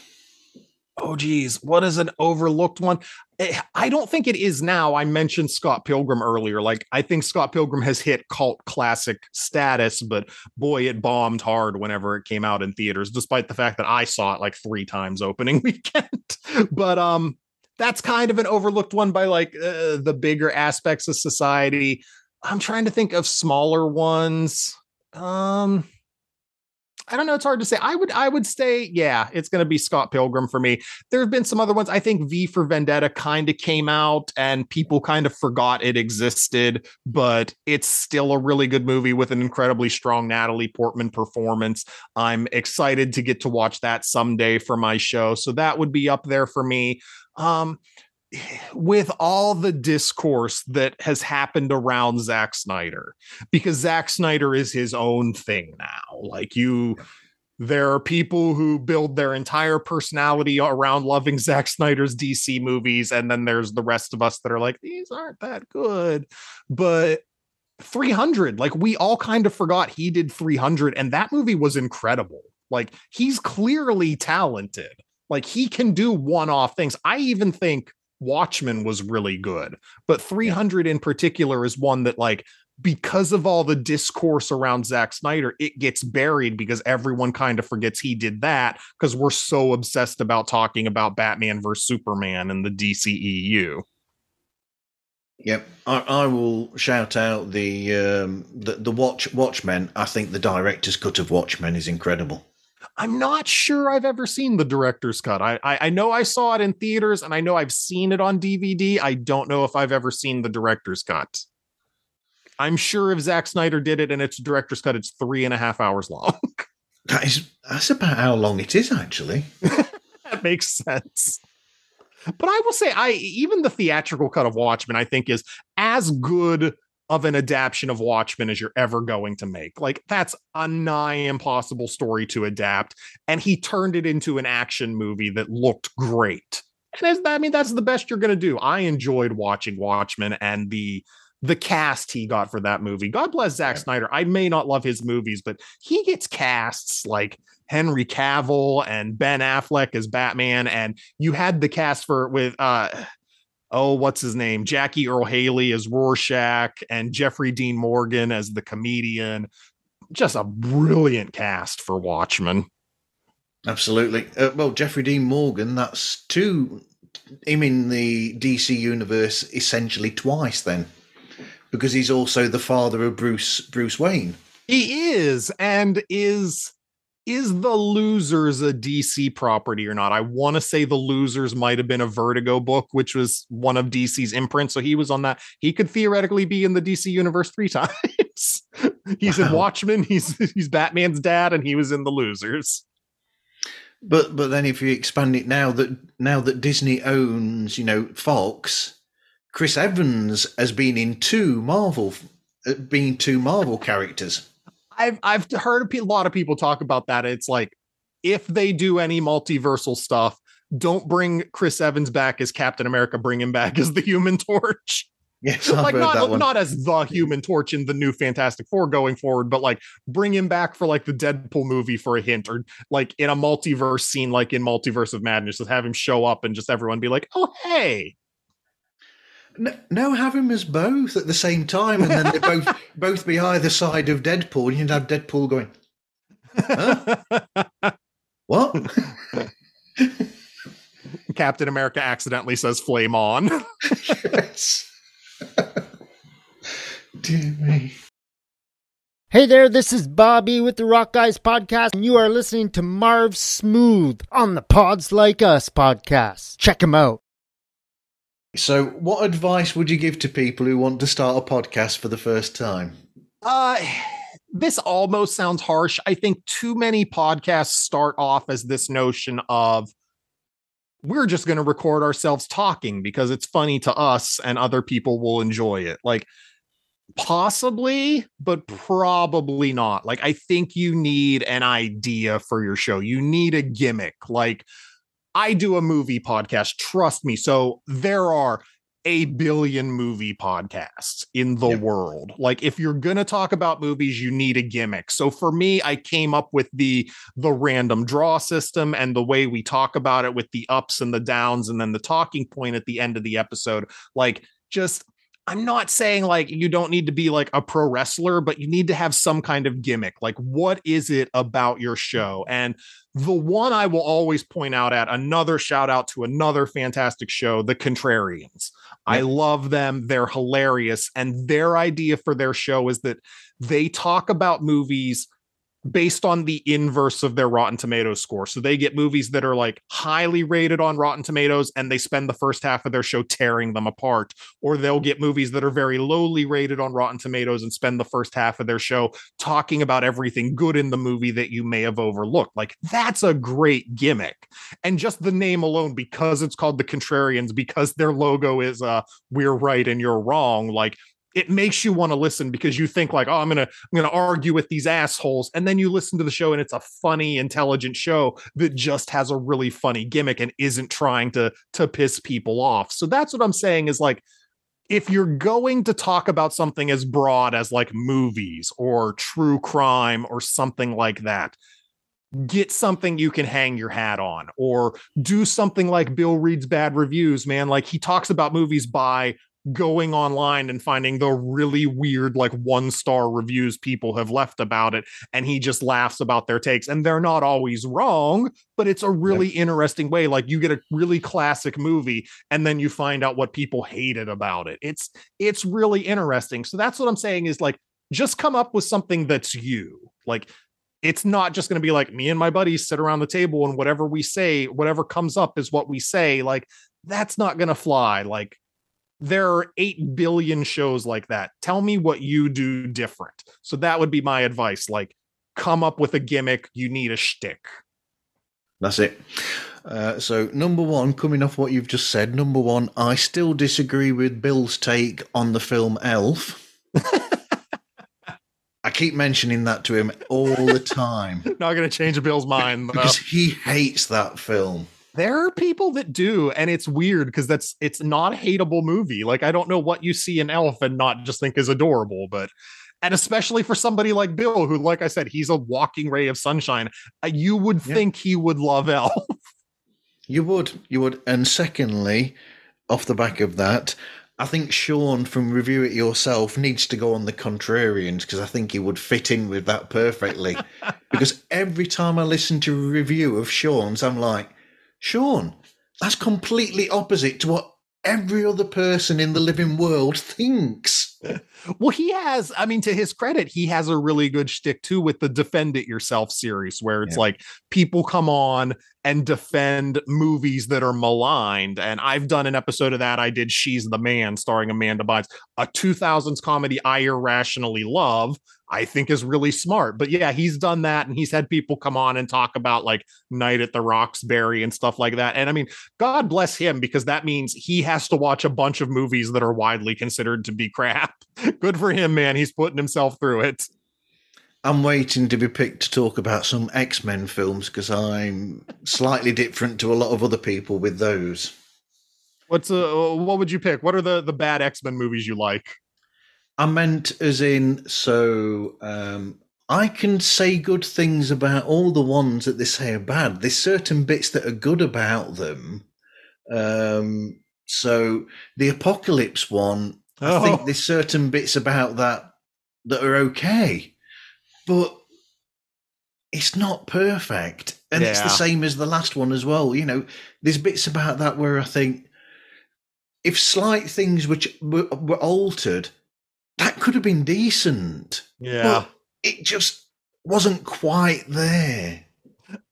Oh geez, what is an overlooked one? Eh, I don't think it is now. I mentioned Scott Pilgrim earlier. Like, I think Scott Pilgrim has hit cult classic status, but boy, it bombed hard whenever it came out in theaters, despite the fact that I saw it like three times opening weekend. but um, that's kind of an overlooked one by like uh, the bigger aspects of society. I'm trying to think of smaller ones. Um, I don't know. It's hard to say. I would I would say, yeah, it's going to be Scott Pilgrim for me. There have been some other ones. I think V for Vendetta kind of came out and people kind of forgot it existed, but it's still a really good movie with an incredibly strong Natalie Portman performance. I'm excited to get to watch that someday for my show. So that would be up there for me. Um, with all the discourse that has happened around Zack Snyder, because Zack Snyder is his own thing now. Like you, there are people who build their entire personality around loving Zack Snyder's DC movies, and then there's the rest of us that are like, these aren't that good. But 300, like we all kind of forgot he did 300, and that movie was incredible. Like he's clearly talented. Like he can do one off things. I even think Watchmen was really good, but 300 in particular is one that like because of all the discourse around Zack Snyder, it gets buried because everyone kind of forgets he did that because we're so obsessed about talking about Batman versus Superman and the DCEU. Yep, I, I will shout out the um, the the Watch Watchmen. I think the director's cut of Watchmen is incredible. I'm not sure I've ever seen the director's cut. I, I, I know I saw it in theaters and I know I've seen it on DVD. I don't know if I've ever seen the director's cut. I'm sure if Zack Snyder did it and it's director's cut, it's three and a half hours long. That is that's about how long it is actually. that makes sense. But I will say, I even the theatrical cut of Watchmen, I think, is as good of an adaptation of Watchmen as you're ever going to make. Like that's a nigh impossible story to adapt, and he turned it into an action movie that looked great. And as, I mean, that's the best you're going to do. I enjoyed watching Watchmen and the the cast he got for that movie. God bless Zack yeah. Snyder. I may not love his movies, but he gets casts like Henry Cavill and Ben Affleck as Batman, and you had the cast for with uh oh, what's his name? Jackie Earle Haley as Rorschach and Jeffrey Dean Morgan as the comedian. Just a brilliant cast for Watchmen. Absolutely. Uh, well, Jeffrey Dean Morgan, that's two him in the DC universe essentially twice then because he's also the father of Bruce Bruce Wayne. He is, and is is the losers a DC property or not? I want to say the losers might have been a Vertigo book, which was one of DC's imprints. So he was on that. He could theoretically be in the DC universe three times. he's wow. in Watchmen, he's he's Batman's dad, and he was in the losers. But but then if you expand it now that now that Disney owns, you know, Fox, Chris Evans has been in two Marvel, uh, been two Marvel characters. I've I've heard a lot of people talk about that. It's like if they do any multiversal stuff, don't bring Chris Evans back as Captain America. Bring him back as the Human Torch. Yes, like not not as the Human Torch in the new Fantastic Four going forward, but like bring him back for like the Deadpool movie for a hint, or like in a multiverse scene, like in Multiverse of Madness, just have him show up and just everyone be like, "Oh, hey." No, no, have him as both at the same time, and then they both both be either side of Deadpool. And you'd have Deadpool going, huh? "What?" Captain America accidentally says "flame on." yes. Dear me. Hey there, this is Bobby with the Rock Guys podcast, and you are listening to Marv Smooth on the Pods Like Us podcast. Check him out. So, what advice would you give to people who want to start a podcast for the first time? Uh, this almost sounds harsh. I think too many podcasts start off as this notion of we're just going to record ourselves talking because it's funny to us and other people will enjoy it. Like, possibly, but probably not. Like, I think you need an idea for your show, you need a gimmick. Like, I do a movie podcast, trust me. So there are a billion movie podcasts in the yep. world. Like if you're going to talk about movies, you need a gimmick. So for me, I came up with the the random draw system and the way we talk about it with the ups and the downs and then the talking point at the end of the episode. Like just I'm not saying like you don't need to be like a pro wrestler, but you need to have some kind of gimmick. Like, what is it about your show? And the one I will always point out at another shout out to another fantastic show, The Contrarians. Yeah. I love them. They're hilarious. And their idea for their show is that they talk about movies based on the inverse of their Rotten Tomatoes score. So they get movies that are like highly rated on Rotten Tomatoes and they spend the first half of their show tearing them apart. Or they'll get movies that are very lowly rated on Rotten Tomatoes and spend the first half of their show talking about everything good in the movie that you may have overlooked. Like that's a great gimmick. And just the name alone, because it's called the Contrarians, because their logo is uh we're right and you're wrong, like it makes you want to listen because you think like oh i'm gonna i'm gonna argue with these assholes and then you listen to the show and it's a funny intelligent show that just has a really funny gimmick and isn't trying to to piss people off. So that's what i'm saying is like if you're going to talk about something as broad as like movies or true crime or something like that get something you can hang your hat on or do something like Bill Reed's bad reviews man. Like he talks about movies by going online and finding the really weird like one star reviews people have left about it and he just laughs about their takes and they're not always wrong but it's a really yeah. interesting way like you get a really classic movie and then you find out what people hated about it. It's it's really interesting. So that's what i'm saying is like just come up with something that's you. Like it's not just going to be like me and my buddies sit around the table and whatever we say whatever comes up is what we say. Like that's not going to fly. Like there are 8 billion shows like that. Tell me what you do different. So that would be my advice. Like, come up with a gimmick. You need a shtick. That's it. Uh, so, number one, coming off what you've just said, number one, I still disagree with Bill's take on the film Elf. I keep mentioning that to him all the time. Not going to change Bill's mind though. because he hates that film there are people that do and it's weird because that's it's not a hateable movie like i don't know what you see in elf and not just think is adorable but and especially for somebody like bill who like i said he's a walking ray of sunshine uh, you would yeah. think he would love elf you would you would and secondly off the back of that I think Sean from Review It Yourself needs to go on the Contrarians because I think he would fit in with that perfectly. because every time I listen to a review of Sean's, I'm like, Sean, that's completely opposite to what every other person in the living world thinks. well, he has, I mean, to his credit, he has a really good shtick too with the Defend It Yourself series, where it's yeah. like people come on and defend movies that are maligned. And I've done an episode of that. I did She's the Man, starring Amanda Bynes, a 2000s comedy I irrationally love, I think is really smart. But yeah, he's done that and he's had people come on and talk about like Night at the Roxbury and stuff like that. And I mean, God bless him because that means he has to watch a bunch of movies that are widely considered to be crap. Good for him, man. He's putting himself through it. I'm waiting to be picked to talk about some X Men films because I'm slightly different to a lot of other people with those. What's uh, what would you pick? What are the the bad X Men movies you like? I meant as in so um, I can say good things about all the ones that they say are bad. There's certain bits that are good about them. Um, so the apocalypse one, oh. I think there's certain bits about that that are okay, but it's not perfect. And yeah. it's the same as the last one as well. You know, there's bits about that where I think if slight things which were, were altered, that could have been decent. Yeah. But it just wasn't quite there.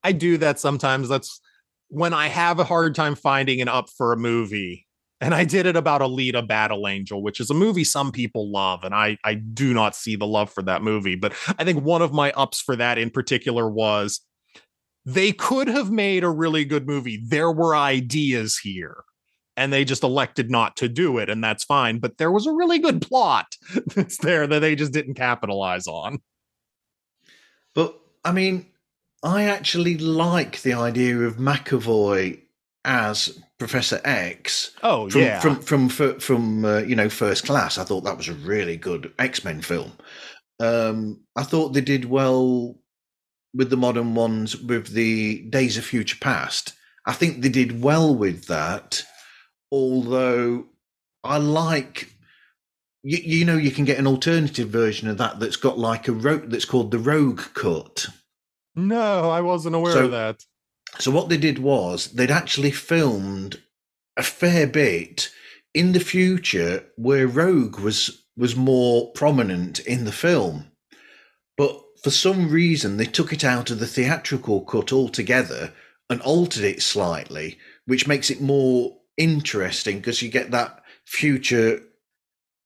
I do that sometimes. That's when I have a hard time finding an up for a movie. And I did it about Alita Battle Angel, which is a movie some people love. And I, I do not see the love for that movie. But I think one of my ups for that in particular was they could have made a really good movie. There were ideas here and they just elected not to do it and that's fine but there was a really good plot that's there that they just didn't capitalize on. But i mean i actually like the idea of mcavoy as professor x oh from, yeah. from from from, from uh, you know first class. I thought that was a really good x-men film. Um i thought they did well with the modern ones with the days of future past. I think they did well with that although I like you, you, know you can get an alternative version of that that's got like a rope that's called the rogue cut. No i wasn't aware so, of that. so what they did was they'd actually filmed a fair bit in the future where rogue was was more prominent in the film. But for some reason they took it out of the theatrical cut altogether and altered it slightly, which makes it more interesting because you get that future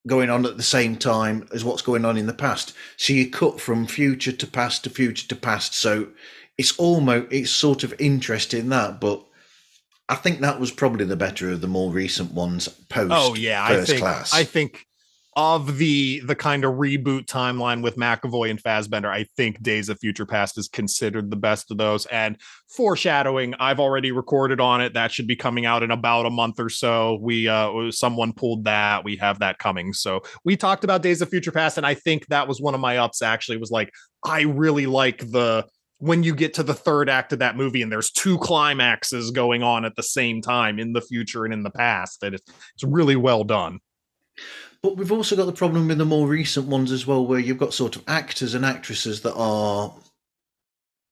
going on at the same time as what's going on in the past. So you cut from future to past to future to past. So it's almost it's sort of interesting that, but I think that was probably the better of the more recent ones post Oh yeah, I think class. I think of the the kind of reboot timeline with McAvoy and Fassbender, I think Days of Future Past is considered the best of those. And foreshadowing, I've already recorded on it. That should be coming out in about a month or so. We uh someone pulled that. We have that coming. So we talked about Days of Future Past, and I think that was one of my ups actually was like, I really like the when you get to the third act of that movie and there's two climaxes going on at the same time in the future and in the past that it's, it's really well done But we've also got the problem with the more recent ones as well, where you've got sort of actors and actresses that are,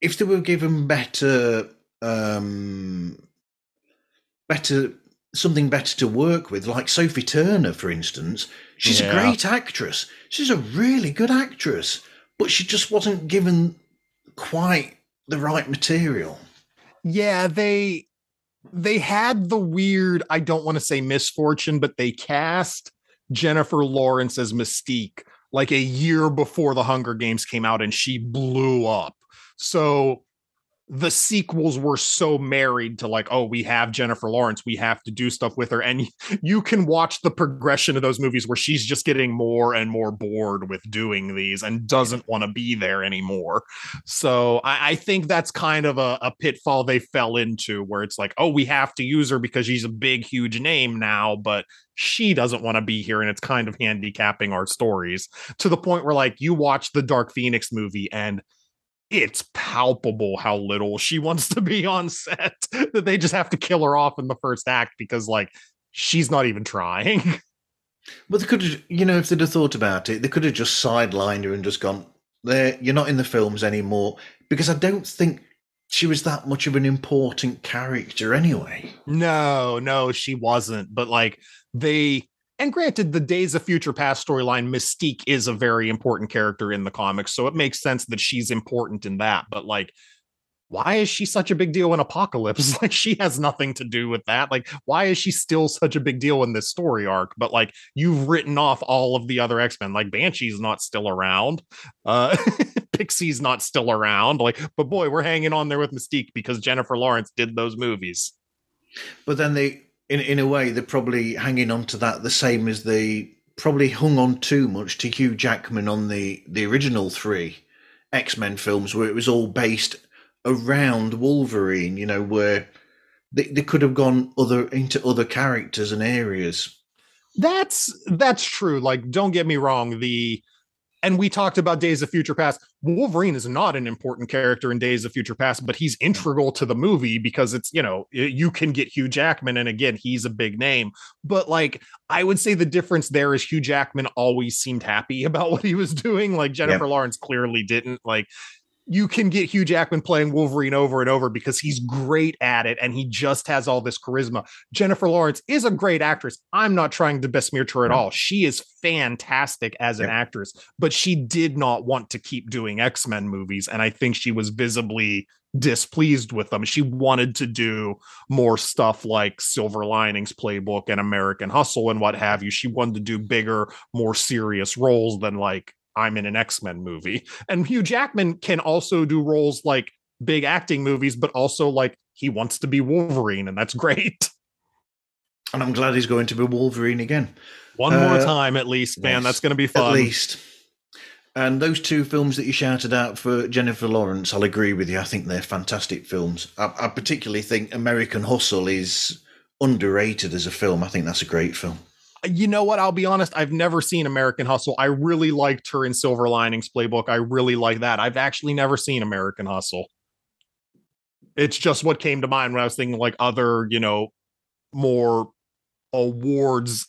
if they were given better, um, better something better to work with, like Sophie Turner, for instance. She's Yeah. a great actress. She's a really good actress, but she just wasn't given quite the right material. yeah they they had the weird i don't want to say misfortune but they cast jennifer lawrence as mystique like a year before the hunger games came out and she blew up. So the sequels were so married to like oh we have jennifer lawrence we have to do stuff with her and you can watch the progression of those movies where she's just getting more and more bored with doing these and doesn't want to be there anymore so I, I think that's kind of a, a pitfall they fell into where it's like, oh, we have to use her because she's a big, huge name now, but she doesn't want to be here. And it's kind of handicapping our stories to the point where, like, you watch the Dark Phoenix movie and it's palpable how little she wants to be on set that they just have to kill her off in the first act because, like, she's not even trying. Well, they could have, you know, if they'd have thought about it, they could have just sidelined her and just gone, there, you're not in the films anymore. Because I don't think she was that much of an important character anyway. No, no, she wasn't. But like they and granted, the Days of Future Past storyline, Mystique is a very important character in the comics, so it makes sense that she's important in that. But like, why is she such a big deal in Apocalypse? Like, she has nothing to do with that. Like, why is she still such a big deal in this story arc? But like, you've written off all of the other X Men. Like, Banshee's not still around. Uh, Pixie's not still around. Like, but boy, we're hanging on there with Mystique because Jennifer Lawrence did those movies. But then they, in, in a way, they're probably hanging on to that the same as they probably hung on too much to Hugh Jackman on the, the original three X Men films, where it was all based around Wolverine, you know, where they, they could have gone other into other characters and areas. That's that's true. Like, don't get me wrong. The and we talked about Days of Future Past. Wolverine is not an important character in Days of Future Past, but he's integral to the movie because it's you know you can get Hugh Jackman, and again he's a big name. But like, I would say the difference there is Hugh Jackman always seemed happy about what he was doing. Like Jennifer Lawrence clearly didn't. Like you can get Hugh Jackman playing Wolverine over and over because he's great at it and he just has all this charisma. Jennifer Lawrence is a great actress. I'm not trying to besmirch her at all. She is fantastic as an Yeah. actress, but she did not want to keep doing X Men movies. And I think she was visibly displeased with them. She wanted to do more stuff like Silver Linings Playbook and American Hustle and what have you. She wanted to do bigger, more serious roles than like I'm in an X Men movie. And Hugh Jackman can also do roles like big acting movies, but also like he wants to be Wolverine, and that's great. And I'm glad he's going to be Wolverine again. One more Uh, time, at least, man. yes, That's going to be fun. At least. And those two films that you shouted out for Jennifer Lawrence, I'll agree with you. I think they're fantastic films. I, I particularly think American Hustle is underrated as a film. I think that's a great film. You know what? I'll be honest. I've never seen American Hustle. I really liked her in Silver Linings Playbook. I really like that. I've actually never seen American Hustle. It's just what came to mind when I was thinking like other, you know, more awards.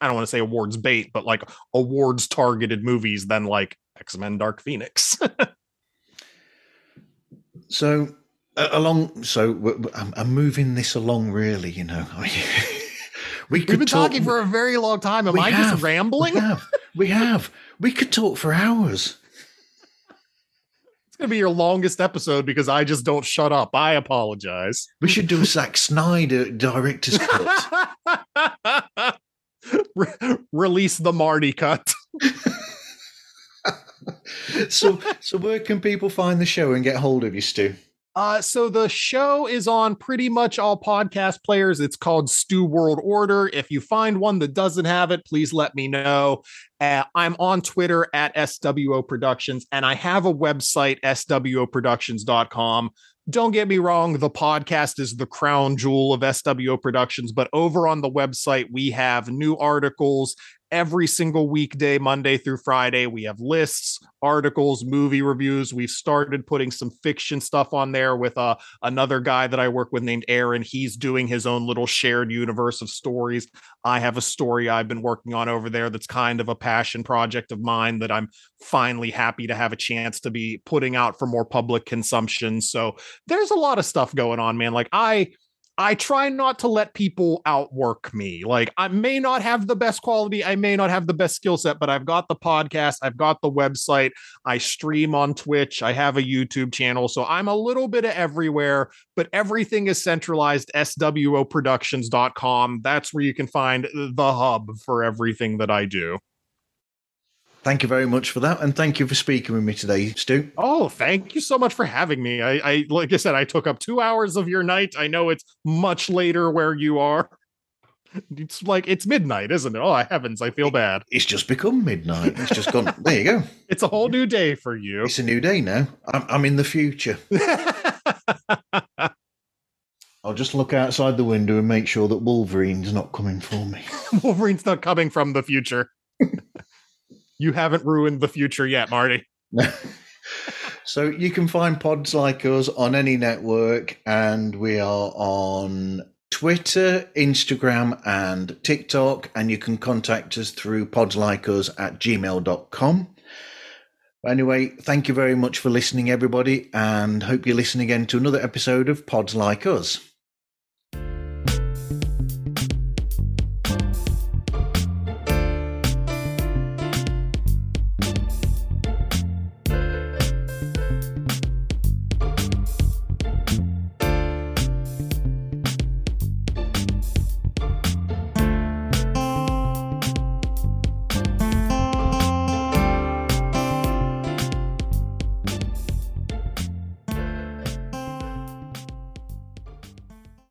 I don't want to say awards bait, but like awards targeted movies than like X Men Dark Phoenix. So uh, along, so I'm, I'm moving this along. Really, you know, we We've been talk, talking for a very long time. Am I have. just rambling? We have, we have, we could talk for hours. It's gonna be your longest episode because I just don't shut up. I apologize. We should do a Zack Snyder director's cut. Re- release the Marty cut. so, so where can people find the show and get hold of you, Stu? Uh, so the show is on pretty much all podcast players. It's called Stu World Order. If you find one that doesn't have it, please let me know. Uh, I'm on Twitter at SWO Productions, and I have a website, SWOProductions.com. Don't get me wrong, the podcast is the crown jewel of SWO Productions, but over on the website, we have new articles every single weekday, Monday through Friday. We have lists, articles, movie reviews. We've started putting some fiction stuff on there with uh, another guy that I work with named Aaron. He's doing his own little shared universe of stories. I have a story I've been working on over there that's kind of a passion project of mine that I'm finally happy to have a chance to be putting out for more public consumption. So there's a lot of stuff going on, man. Like I I try not to let people outwork me. Like I may not have the best quality, I may not have the best skill set, but I've got the podcast, I've got the website, I stream on Twitch, I have a YouTube channel, so I'm a little bit of everywhere, but everything is centralized swoproductions.com. That's where you can find the hub for everything that I do. Thank you very much for that, and thank you for speaking with me today, Stu. Oh, thank you so much for having me. I, I like I said, I took up two hours of your night. I know it's much later where you are. It's like it's midnight, isn't it? Oh heavens, I feel bad. It's just become midnight. It's just gone. there you go. It's a whole new day for you. It's a new day now. I'm, I'm in the future. I'll just look outside the window and make sure that Wolverine's not coming for me. Wolverine's not coming from the future. You haven't ruined the future yet, Marty. so you can find pods like us on any network, and we are on Twitter, Instagram, and TikTok, and you can contact us through podslikeus at gmail.com. Anyway, thank you very much for listening, everybody, and hope you listen again to another episode of Pods Like Us.